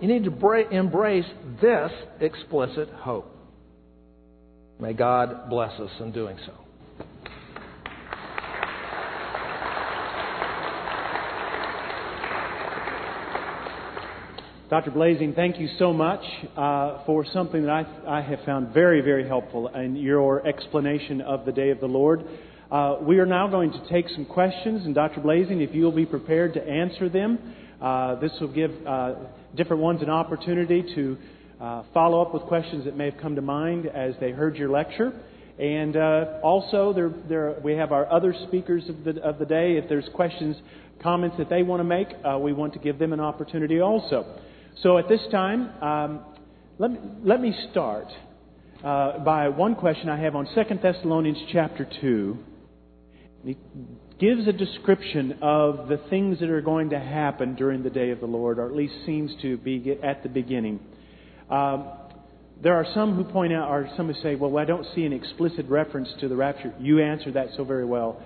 you need to embrace this explicit hope. May God bless us in doing so. Dr. Blaising, thank you so much uh, for something that I, I have found very, very helpful in your explanation of the day of the Lord. Uh, we are now going to take some questions, and Dr. Blaising, if you'll be prepared to answer them, uh, this will give uh, different ones an opportunity to uh, follow up with questions that may have come to mind as they heard your lecture. And uh, also, there, there, we have our other speakers of the, of the day. If there's questions, comments that they want to make, we want to give them an opportunity also. So at this time, um, let, me, let me start by one question I have on 2 Thessalonians chapter 2. He gives a description of the things that are going to happen during the day of the Lord, or at least seems to be at the beginning. Um, There are some who point out, or some who say, well, I don't see an explicit reference to the rapture. You answered that so very well.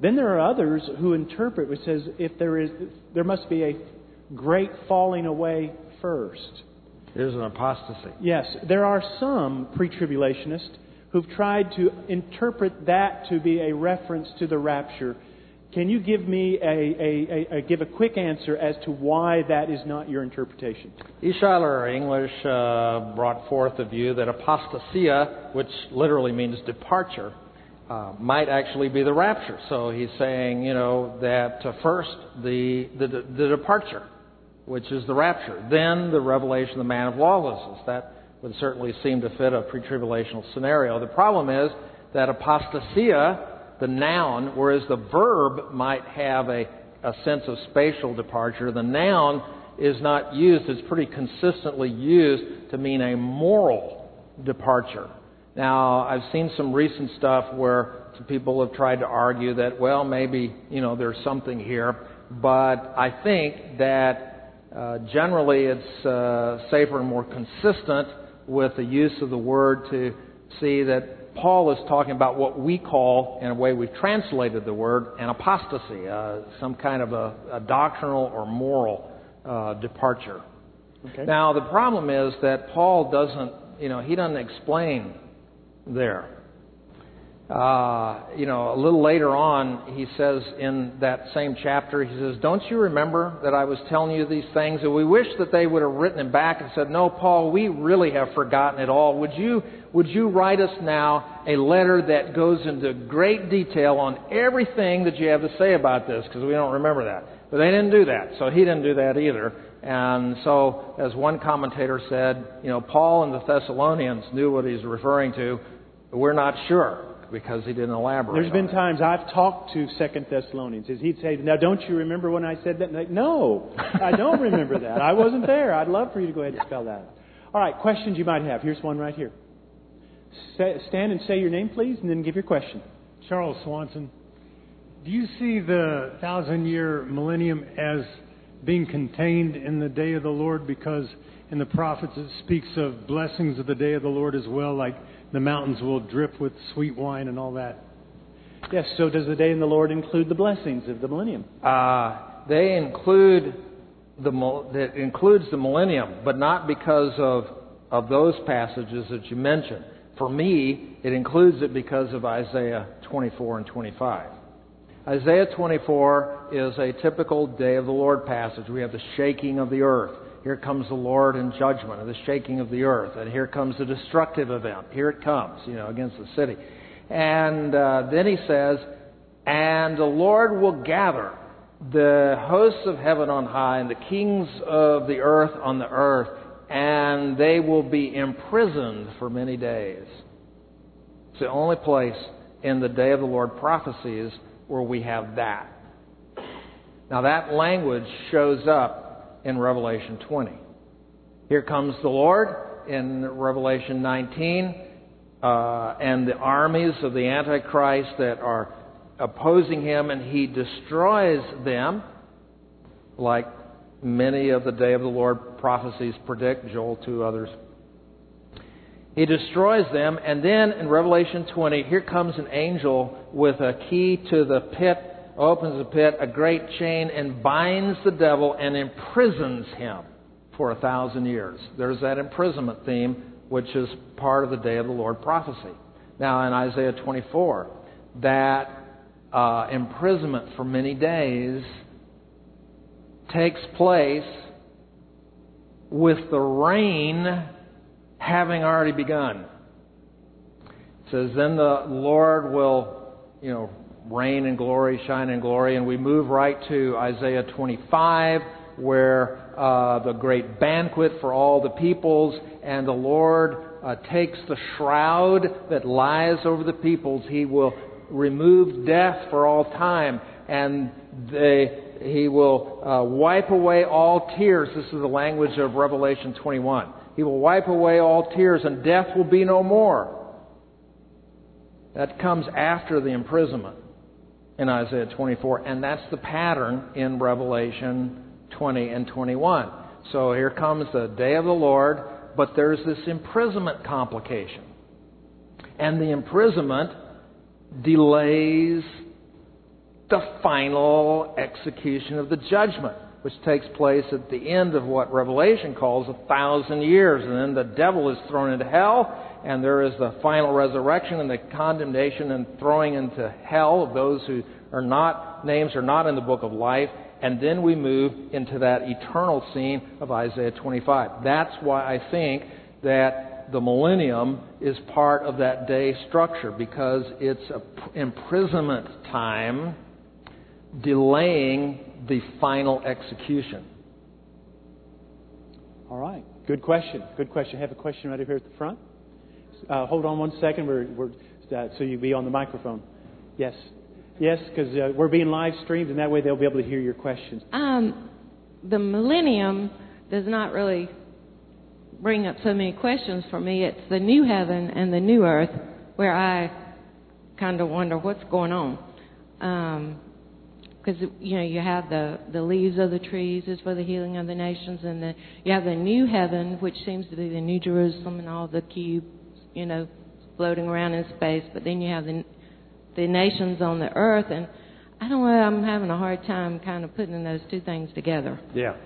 Then there are others who interpret which says if there is, there must be a great falling away first. There's an apostasy. Yes, there are some pre-tribulationists who've tried to interpret that to be a reference to the rapture. Can you give me a, a, a, a give a quick answer as to why that is not your interpretation? E. Schuyler English uh, brought forth the view that apostasia, which literally means departure, uh, might actually be the rapture. So he's saying, you know, that uh, first the, the the departure, which is the rapture, then the revelation of the man of lawlessness. That would certainly seem to fit a pre-tribulational scenario. The problem is that apostasia the noun, whereas the verb might have a, a sense of spatial departure, the noun is not used, it's pretty consistently used to mean a moral departure. Now, I've seen some recent stuff where some people have tried to argue that, well, maybe, you know, there's something here, but I think that uh, generally it's uh, safer and more consistent with the use of the word to see that Paul is talking about what we call, in a way we've translated the word, an apostasy, uh, some kind of a, a doctrinal or moral uh, departure. Okay. Now, the problem is that Paul doesn't, you know, he doesn't explain there. Uh, you know, a little later on, he says in that same chapter, he says, Don't you remember that I was telling you these things? And we wish that they would have written it back and said, No, Paul, we really have forgotten it all. Would you, would you write us now a letter that goes into great detail on everything that you have to say about this? Because we don't remember that. But they didn't do that. So he didn't do that either. And so, as one commentator said, you know, Paul and the Thessalonians knew what he's referring to. But we're not sure because he didn't elaborate. There's been times I've talked to Second Thessalonians. and He'd say, "Now, don't you remember when I said that?" Like, no, I don't remember that. I wasn't there. I'd love for you to go ahead and spell that. All right, questions you might have. Here's one right here. Stand and say your name, please, and then give your question. Charles Swanson. Do you see the thousand-year millennium as being contained in the day of the Lord? Because in the prophets it speaks of blessings of the day of the Lord as well, like the mountains will drip with sweet wine and all that. Yes, so does the day in the Lord include the blessings of the millennium? Uh, they include the that includes the millennium, but not because of of those passages that you mentioned. For me, it includes it because of Isaiah 24 and 25. Isaiah 24 is a typical day of the Lord passage. We have the shaking of the earth. Here comes the Lord in judgment and the shaking of the earth. And here comes the destructive event. Here it comes, you know, against the city. And uh, then he says, And the Lord will gather the hosts of heaven on high and the kings of the earth on the earth, and they will be imprisoned for many days. It's the only place in the day of the Lord prophecies where we have that. Now, that language shows up in Revelation 20. Here comes the Lord in Revelation 19, uh, and the armies of the Antichrist that are opposing him, and he destroys them, like many of the day of the Lord prophecies predict, Joel 2 others. He destroys them, and then in Revelation 20, here comes an angel with a key to the pit opens the pit, a great chain, and binds the devil and imprisons him for a thousand years. There's that imprisonment theme, which is part of the day of the Lord prophecy. Now, in Isaiah 24, that uh, imprisonment for many days takes place with the rain having already begun. It says, Then the Lord will, you know, reign in glory, shine in glory. And we move right to Isaiah 25, where uh, the great banquet for all the peoples, and the Lord uh, takes the shroud that lies over the peoples. He will remove death for all time, and they, he will uh, wipe away all tears. This is the language of Revelation 21. He will wipe away all tears, and death will be no more. That comes after the imprisonment in Isaiah 24, and that's the pattern in Revelation 20 and 21. So here comes the day of the Lord. but there's this imprisonment complication. And the imprisonment delays the final execution of the judgment, which takes place at the end of what Revelation calls a thousand years. And then the devil is thrown into hell, and there is the final resurrection and the condemnation and throwing into hell of those who are not, names are not in the book of life. And then we move into that eternal scene of Isaiah 25. That's why I think that the millennium is part of that day structure because it's an imprisonment time delaying the final execution. All right. Good question. Good question. I have a question right over here at the front. Uh, hold on one second. We're, we're uh, so you be on the microphone. Yes. Yes, because uh, we're being live streamed, and that way they'll be able to hear your questions. Um, the millennium does not really bring up so many questions for me. It's the new heaven and the new earth where I kind of wonder what's going on. Um, because you know you have the the leaves of the trees is for the healing of the nations, and the you have the new heaven, which seems to be the New Jerusalem and all the cubes, you know, floating around in space. But then you have the the nations on the earth, and I don't know. I'm having a hard time kind of putting those two things together. Yeah.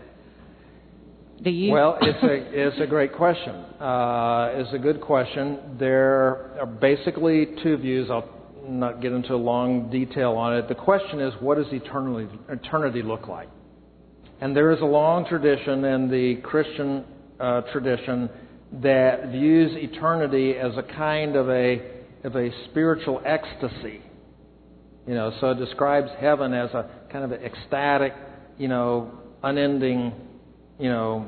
Do you? Well, it's a it's a great question. Uh, it's a good question. There are basically two views. I'll not get into long detail on it. The question is, what does eternity, eternity look like? And there is a long tradition in the Christian uh, tradition that views eternity as a kind of a of a spiritual ecstasy. You know, so it describes heaven as a kind of an ecstatic, you know, unending, you know.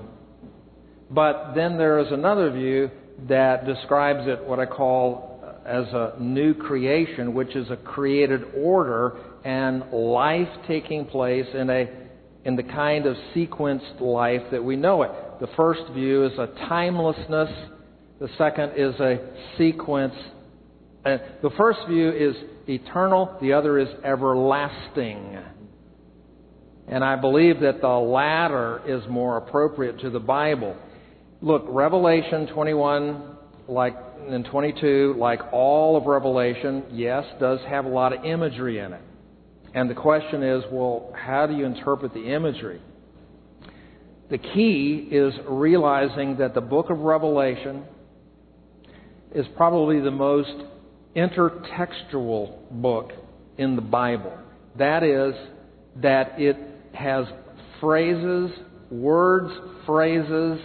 But then there is another view that describes it what I call uh, as a new creation, which is a created order and life taking place in a in the kind of sequenced life that we know it. The first view is a timelessness. The second is a sequence. Uh, the first view is eternal. The other is everlasting. And I believe that the latter is more appropriate to the Bible. Look, Revelation 21, like and 22, like all of Revelation, yes, does have a lot of imagery in it. And the question is, well, how do you interpret the imagery? The key is realizing that the book of Revelation is probably the most intertextual book in the Bible. That is, that it has phrases, words, phrases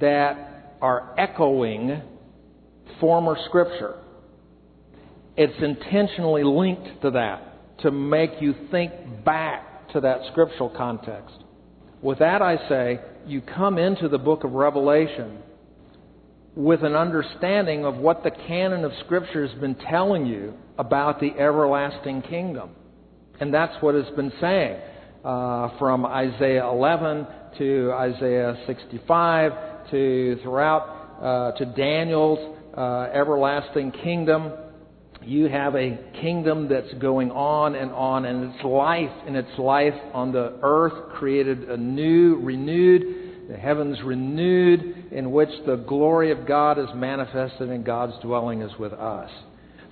that are echoing former Scripture. It's intentionally linked to that to make you think back to that scriptural context. With that, I say, you come into the book of Revelation with an understanding of what the canon of Scripture has been telling you about the everlasting kingdom. And that's what it's been saying uh, from Isaiah 11 to Isaiah 65 to throughout uh, to Daniel's uh, everlasting kingdom. You have a kingdom that's going on and on, and its life, and its life on the earth created a new, renewed, the heavens renewed, in which the glory of God is manifested and God's dwelling is with us.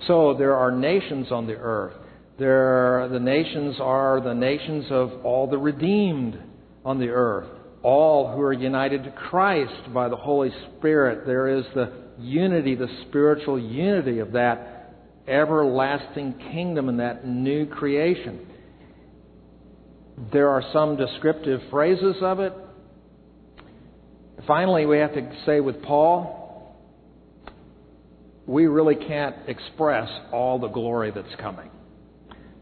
So there are nations on the earth. There, the nations are the nations of all the redeemed on the earth, all who are united to Christ by the Holy Spirit. There is the unity, the spiritual unity of that everlasting kingdom and that new creation. There are some descriptive phrases of it. Finally, we have to say with Paul, we really can't express all the glory that's coming.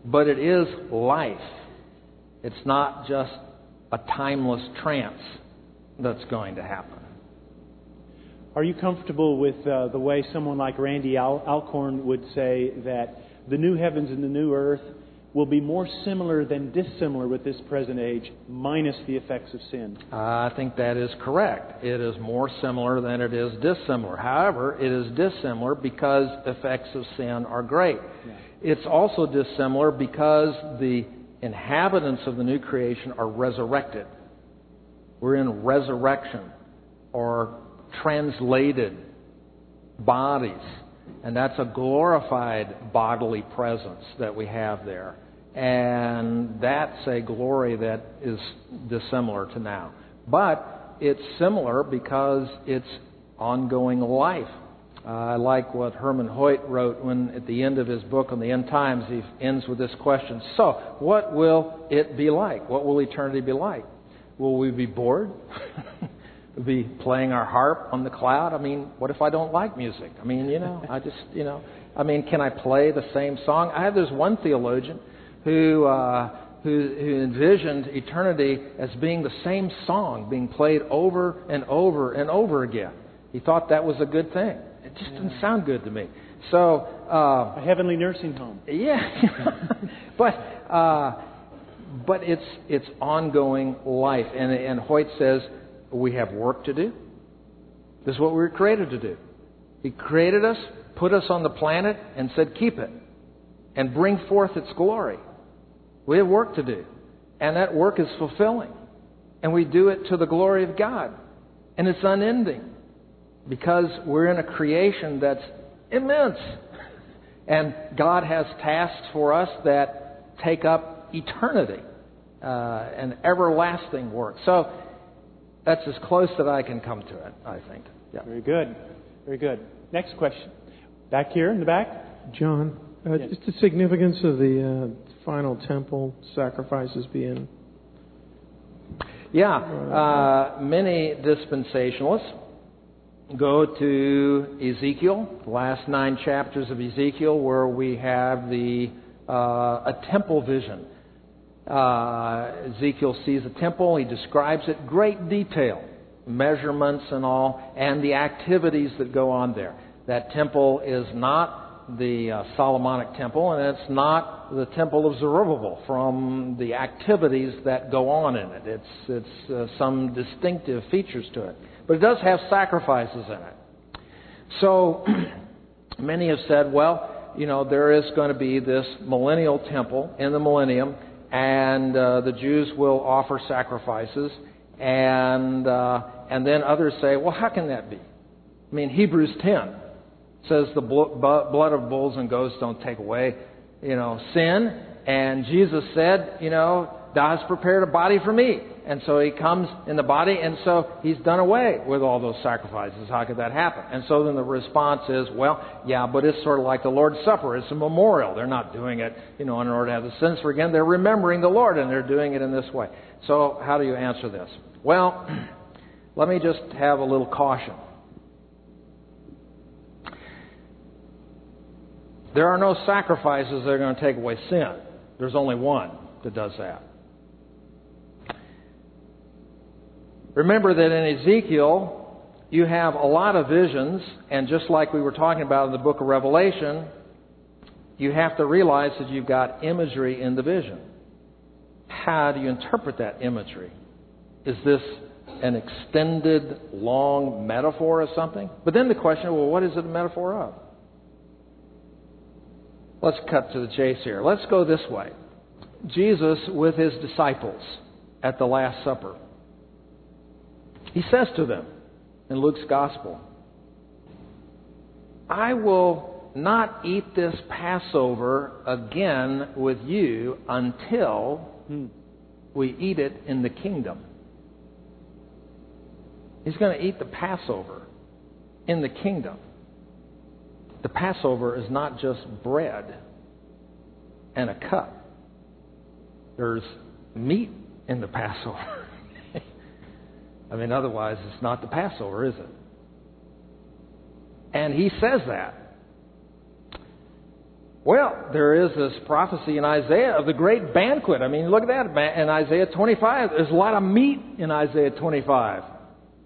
But it is life. It's not just a timeless trance that's going to happen. Are you comfortable with uh, the way someone like Randy Al- Alcorn would say that the new heavens and the new earth will be more similar than dissimilar with this present age, minus the effects of sin? I think that is correct. It is more similar than it is dissimilar. However, it is dissimilar because effects of sin are great. Yeah. It's also dissimilar because the inhabitants of the new creation are resurrected. We're in resurrection or translated bodies. And that's a glorified bodily presence that we have there. And that's a glory that is dissimilar to now. But it's similar because it's ongoing life. Uh, I like what Herman Hoyt wrote when, at the end of his book on the end times, he ends with this question So, what will it be like? What will eternity be like? Will we be bored? be playing our harp on the cloud? I mean, what if I don't like music? I mean, you know, I just, you know, I mean, can I play the same song? I have this one theologian who, uh, who, who envisioned eternity as being the same song being played over and over and over again. He thought that was a good thing. It just didn't sound good to me. So, uh, a heavenly nursing home. Yeah, but uh, but it's it's ongoing life, and and Hoyt says we have work to do. This is what we were created to do. He created us, put us on the planet, and said, keep it and bring forth its glory. We have work to do. And that work is fulfilling. And we do it to the glory of God. And it's unending because we're in a creation that's immense. And God has tasks for us that take up eternity uh, and everlasting work. So that's as close that I can come to it, I think. Yeah. Very good. Very good. Next question. Back here in the back. John, uh, yes. just the significance of the uh, final temple sacrifices being. Yeah. Uh, many dispensationalists go to Ezekiel, the last nine chapters of Ezekiel, where we have the uh, a temple vision uh, Ezekiel sees a temple. He describes it great detail, measurements and all, and the activities that go on there. That temple is not the uh, Solomonic temple, and it's not the temple of Zerubbabel from the activities that go on in it. It's, it's uh, some distinctive features to it. But it does have sacrifices in it. So many have said, well, you know, there is going to be this millennial temple in the millennium and uh, the Jews will offer sacrifices, and uh, and then others say, well, how can that be? I mean, Hebrews 10 says the blood of bulls and goats don't take away, you know, sin, and Jesus said, you know, Thou hast prepared a body for me. And so he comes in the body, and so he's done away with all those sacrifices. How could that happen? And so then the response is, well, yeah, but it's sort of like the Lord's Supper. It's a memorial. They're not doing it, you know, in order to have the sins forgiven. They're remembering the Lord, and they're doing it in this way. So how do you answer this? Well, let me just have a little caution. There are no sacrifices that are going to take away sin. There's only one that does that. Remember that in Ezekiel, you have a lot of visions, and just like we were talking about in the book of Revelation, you have to realize that you've got imagery in the vision. How do you interpret that imagery? Is this an extended, long metaphor of something? But then the question, well, what is it a metaphor of? Let's cut to the chase here. Let's go this way. Jesus with his disciples at the Last Supper. He says to them in Luke's Gospel, I will not eat this Passover again with you until hmm. we eat it in the kingdom. He's going to eat the Passover in the kingdom. The Passover is not just bread and a cup, there's meat in the Passover. I mean, otherwise, it's not the Passover, is it? And he says that. Well, there is this prophecy in Isaiah of the great banquet. I mean, look at that in Isaiah 25. There's a lot of meat in Isaiah 25.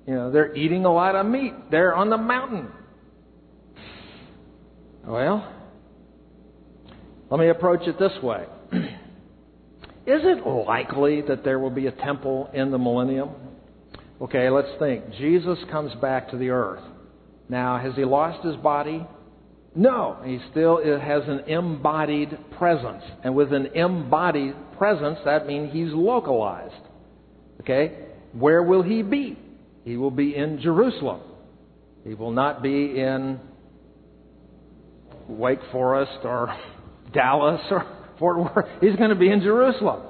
You know, they're eating a lot of meat. They're on the mountain. Well, let me approach it this way. Is it likely that there will be a temple in the millennium? Okay, let's think. Jesus comes back to the earth. Now, has he lost his body? No, he still has an embodied presence. And with an embodied presence, that means he's localized. Okay? Where will he be? He will be in Jerusalem. He will not be in Wake Forest or Dallas or Fort Worth. He's going to be in Jerusalem.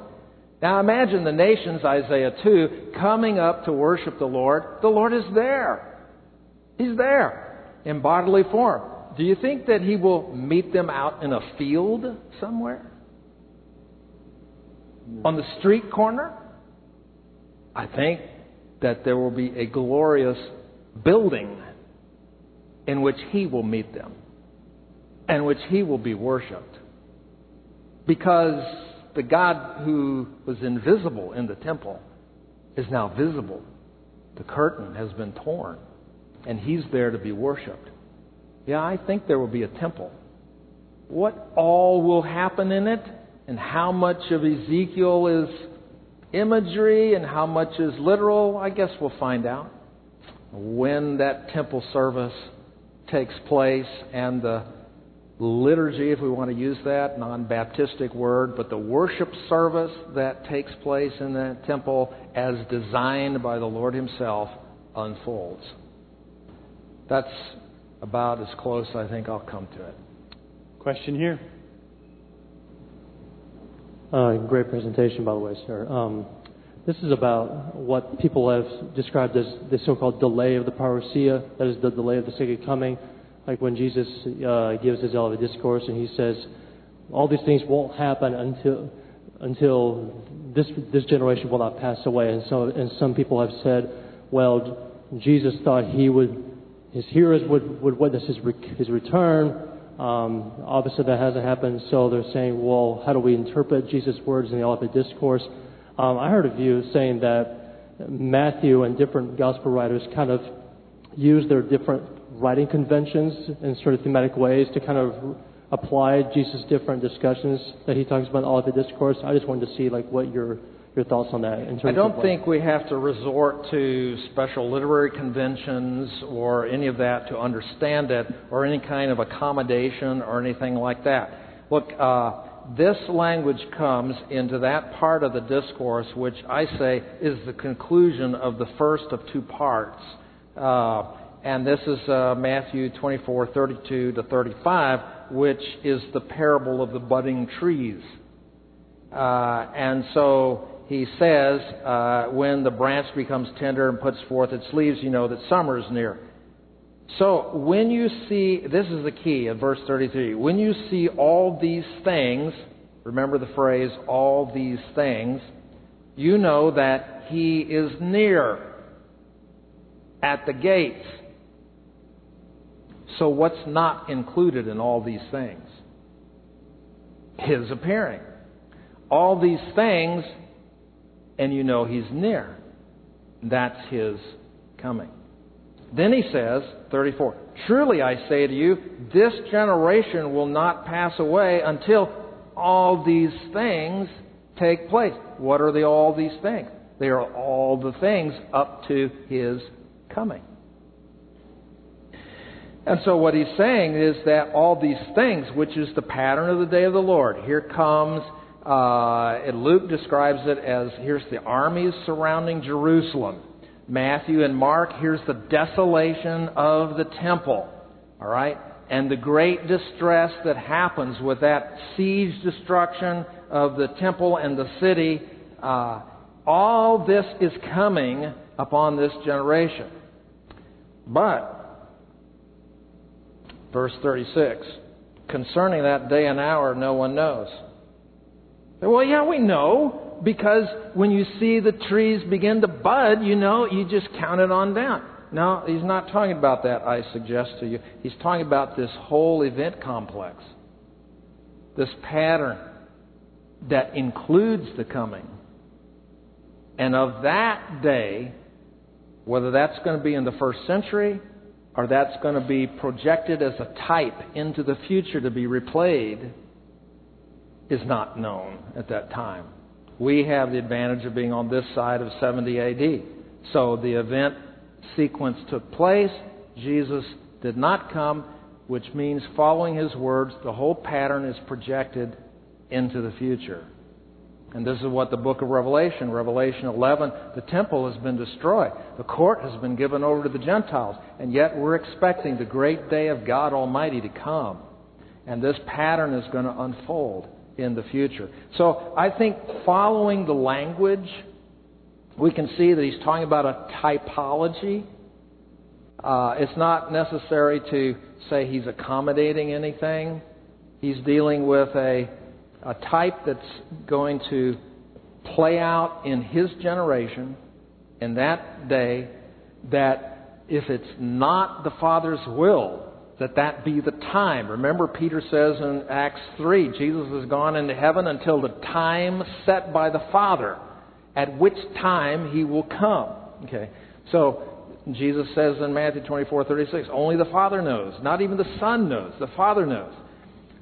Now imagine the nations, Isaiah 2, coming up to worship the Lord. The Lord is there. He's there in bodily form. Do you think that He will meet them out in a field somewhere? On the street corner? I think that there will be a glorious building in which He will meet them and which He will be worshiped. Because the God who was invisible in the temple is now visible. The curtain has been torn, and He's there to be worshiped. Yeah, I think there will be a temple. What all will happen in it, and how much of Ezekiel is imagery and how much is literal, I guess we'll find out when that temple service takes place and the liturgy, if we want to use that non Baptistic word, but the worship service that takes place in that temple as designed by the Lord Himself unfolds. That's about as close I think I'll come to it. Question here. Uh, great presentation, by the way, sir. Um, this is about what people have described as the so-called delay of the parousia, that is the delay of the second coming. Like when Jesus uh, gives his Olivet discourse and he says, all these things won't happen until until this this generation will not pass away. And so and some people have said, well, Jesus thought he would his hearers would, would witness his re- his return um, obviously, that hasn't happened, so they're saying, well, how do we interpret Jesus' words in the Olivet Discourse? Um, I heard a view saying that Matthew and different gospel writers kind of use their different writing conventions in sort of thematic ways to kind of apply Jesus' different discussions that he talks about in the Discourse. I just wanted to see like what your your thoughts on that? I don't think we have to resort to special literary conventions or any of that to understand it, or any kind of accommodation or anything like that. Look, uh, this language comes into that part of the discourse, which I say is the conclusion of the first of two parts. Uh, and this is uh, Matthew 24, 32 to 35, which is the parable of the budding trees. Uh, and so he says, uh, when the branch becomes tender and puts forth its leaves, you know that summer is near. So when you see, this is the key of verse 33, when you see all these things, remember the phrase, all these things, you know that he is near at the gates. So what's not included in all these things? His appearing. All these things and you know he's near. That's his coming. Then he says, 34, Truly I say to you, this generation will not pass away until all these things take place. What are the all these things? They are all the things up to his coming. And so what he's saying is that all these things, which is the pattern of the day of the Lord, here comes uh, Luke describes it as here's the armies surrounding Jerusalem. Matthew and Mark, here's the desolation of the temple. All right? And the great distress that happens with that siege destruction of the temple and the city. Uh, all this is coming upon this generation. But, verse 36, concerning that day and hour, no one knows. Well, yeah, we know because when you see the trees begin to bud, you know, you just count it on down. Now, he's not talking about that, I suggest to you. He's talking about this whole event complex, this pattern that includes the coming. And of that day, whether that's going to be in the first century or that's going to be projected as a type into the future to be replayed, is not known at that time. We have the advantage of being on this side of 70 AD. So the event sequence took place. Jesus did not come, which means following his words, the whole pattern is projected into the future. And this is what the book of Revelation, Revelation 11, the temple has been destroyed. The court has been given over to the Gentiles. And yet we're expecting the great day of God Almighty to come. And this pattern is going to unfold in the future. So I think following the language, we can see that he's talking about a typology. Uh, it's not necessary to say he's accommodating anything. He's dealing with a, a type that's going to play out in his generation in that day that if it's not the Father's will, that that be the time. Remember, Peter says in Acts 3 Jesus has gone into heaven until the time set by the Father, at which time he will come. Okay, so Jesus says in Matthew 24 36, only the Father knows, not even the Son knows, the Father knows.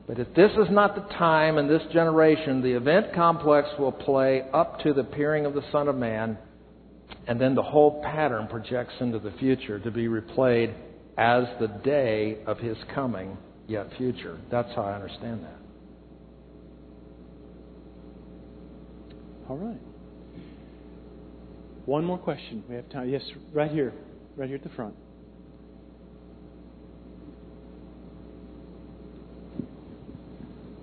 But if this is not the time in this generation, the event complex will play up to the appearing of the Son of Man, and then the whole pattern projects into the future to be replayed as the day of his coming, yet future. That's how I understand that. All right. One more question. We have time. Yes, right here. Right here at the front.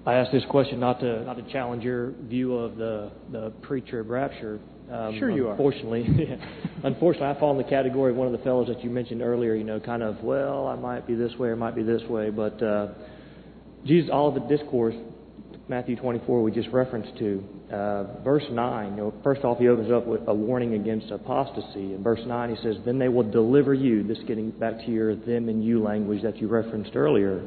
I asked this question not to not to challenge your view of the the preacher of rapture. Um, Sure you are. unfortunately, unfortunately, I fall in the category of one of the fellows that you mentioned earlier. You know, kind of well, I might be this way or might be this way, but uh, Jesus, Olivet discourse, Matthew 24, we just referenced to, uh, verse 9. You know, first off, he opens up with a warning against apostasy. In verse 9, he says, "Then they will deliver you." This getting back to your them and you language that you referenced earlier.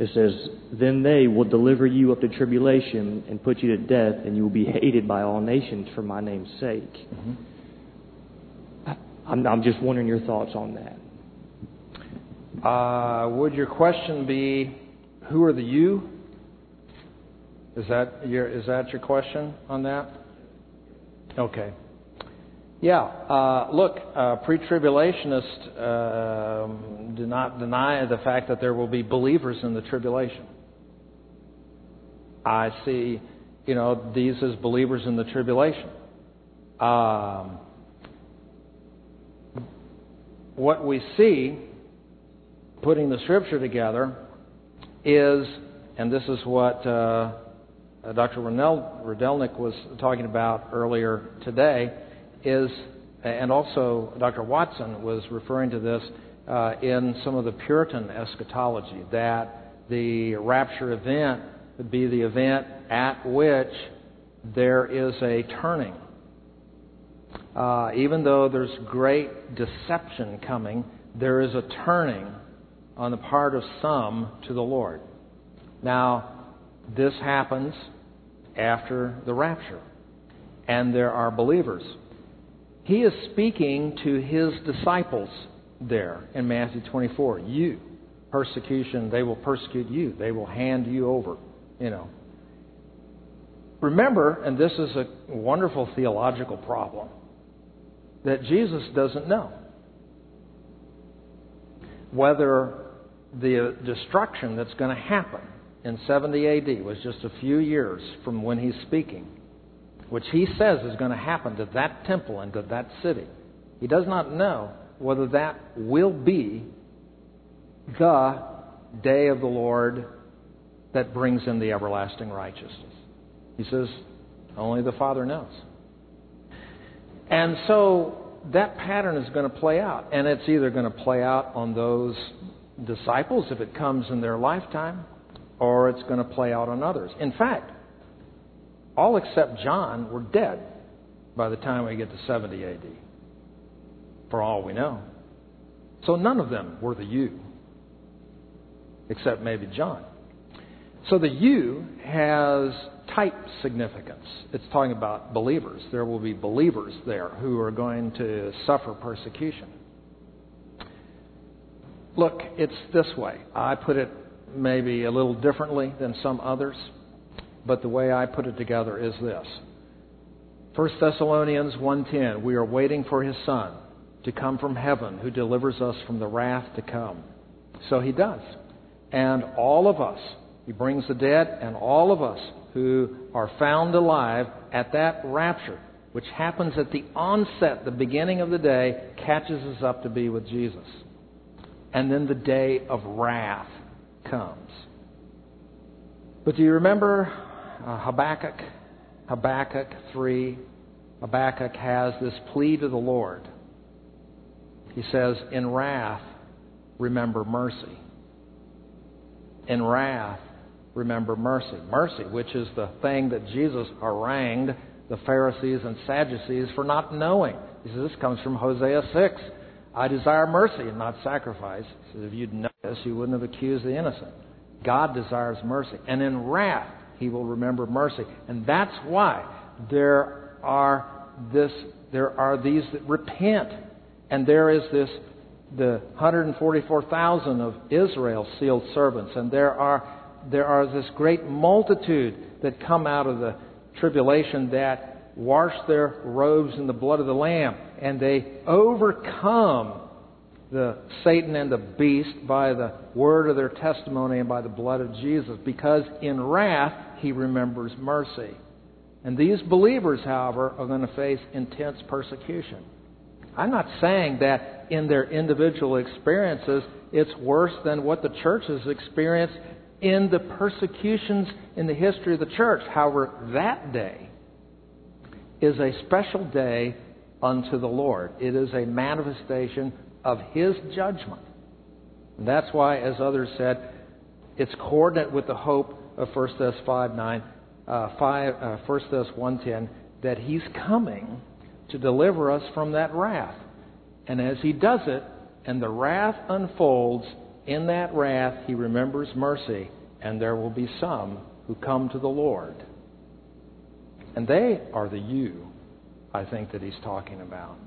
It says, Then they will deliver you up to tribulation and put you to death, and you will be hated by all nations for my name's sake. I- I'm, I'm just wondering your thoughts on that. Uh, would your question be, who are the you? Is that your is that your question on that? Okay. Yeah. Uh, look, uh, pre-tribulationists um, do not deny the fact that there will be believers in the tribulation. I see, you know, these as believers in the tribulation. Um, what we see, putting the scripture together, is, and this is what uh, uh, Dr. Renel, Rydelnik was talking about earlier today, is, and also Dr. Watson was referring to this uh, in some of the Puritan eschatology, that the rapture event would be the event at which there is a turning. Uh, even though there's great deception coming, there is a turning on the part of some to the Lord. Now, this happens after the rapture, and there are believers. He is speaking to his disciples there in Matthew 24. You, persecution, they will persecute you, they will hand you over, you know. Remember, and this is a wonderful theological problem, that Jesus doesn't know whether the destruction that's going to happen in 70 AD was just a few years from when he's speaking, which he says is going to happen to that temple and to that city. He does not know whether that will be the day of the Lord that brings in the everlasting righteousness. He says, only the Father knows. And so that pattern is going to play out. And it's either going to play out on those disciples if it comes in their lifetime, or it's going to play out on others. In fact, all except John were dead by the time we get to 70 AD, for all we know. So none of them were the you, except maybe John. So the you has type significance. It's talking about believers. There will be believers there who are going to suffer persecution. Look, it's this way. I put it maybe a little differently than some others, but the way I put it together is this. 1 Thessalonians 1:10 We are waiting for his son to come from heaven who delivers us from the wrath to come. So he does. And all of us, he brings the dead and all of us who are found alive at that rapture, which happens at the onset, the beginning of the day, catches us up to be with Jesus. And then the day of wrath comes. But do you remember uh, Habakkuk? Habakkuk 3. Habakkuk has this plea to the Lord. He says, In wrath, remember mercy. In wrath, remember mercy. Mercy, which is the thing that Jesus harangued the Pharisees and Sadducees for not knowing. He says, This comes from Hosea 6. I desire mercy and not sacrifice. He says, If you'd know this, you wouldn't have accused the innocent. God desires mercy. And in wrath, he will remember mercy. And that's why there are this there are these that repent. And there is this the 144,000 of Israel's sealed servants, and there are there are this great multitude that come out of the tribulation that wash their robes in the blood of the Lamb, and they overcome the Satan and the beast by the word of their testimony and by the blood of Jesus, because in wrath he remembers mercy. And these believers, however, are going to face intense persecution. I'm not saying that in their individual experiences it's worse than what the church has experienced in the persecutions in the history of the church. However, that day is a special day unto the Lord. It is a manifestation of His judgment. And that's why, as others said, it's coordinate with the hope of 1 Thess 5 9, uh, 5, uh, 1 Thess 1.10, that He's coming to deliver us from that wrath. And as He does it, and the wrath unfolds, in that wrath He remembers mercy, and there will be some who come to the Lord. And they are the you, I think, that He's talking about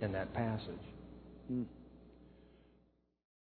in that passage. Mm.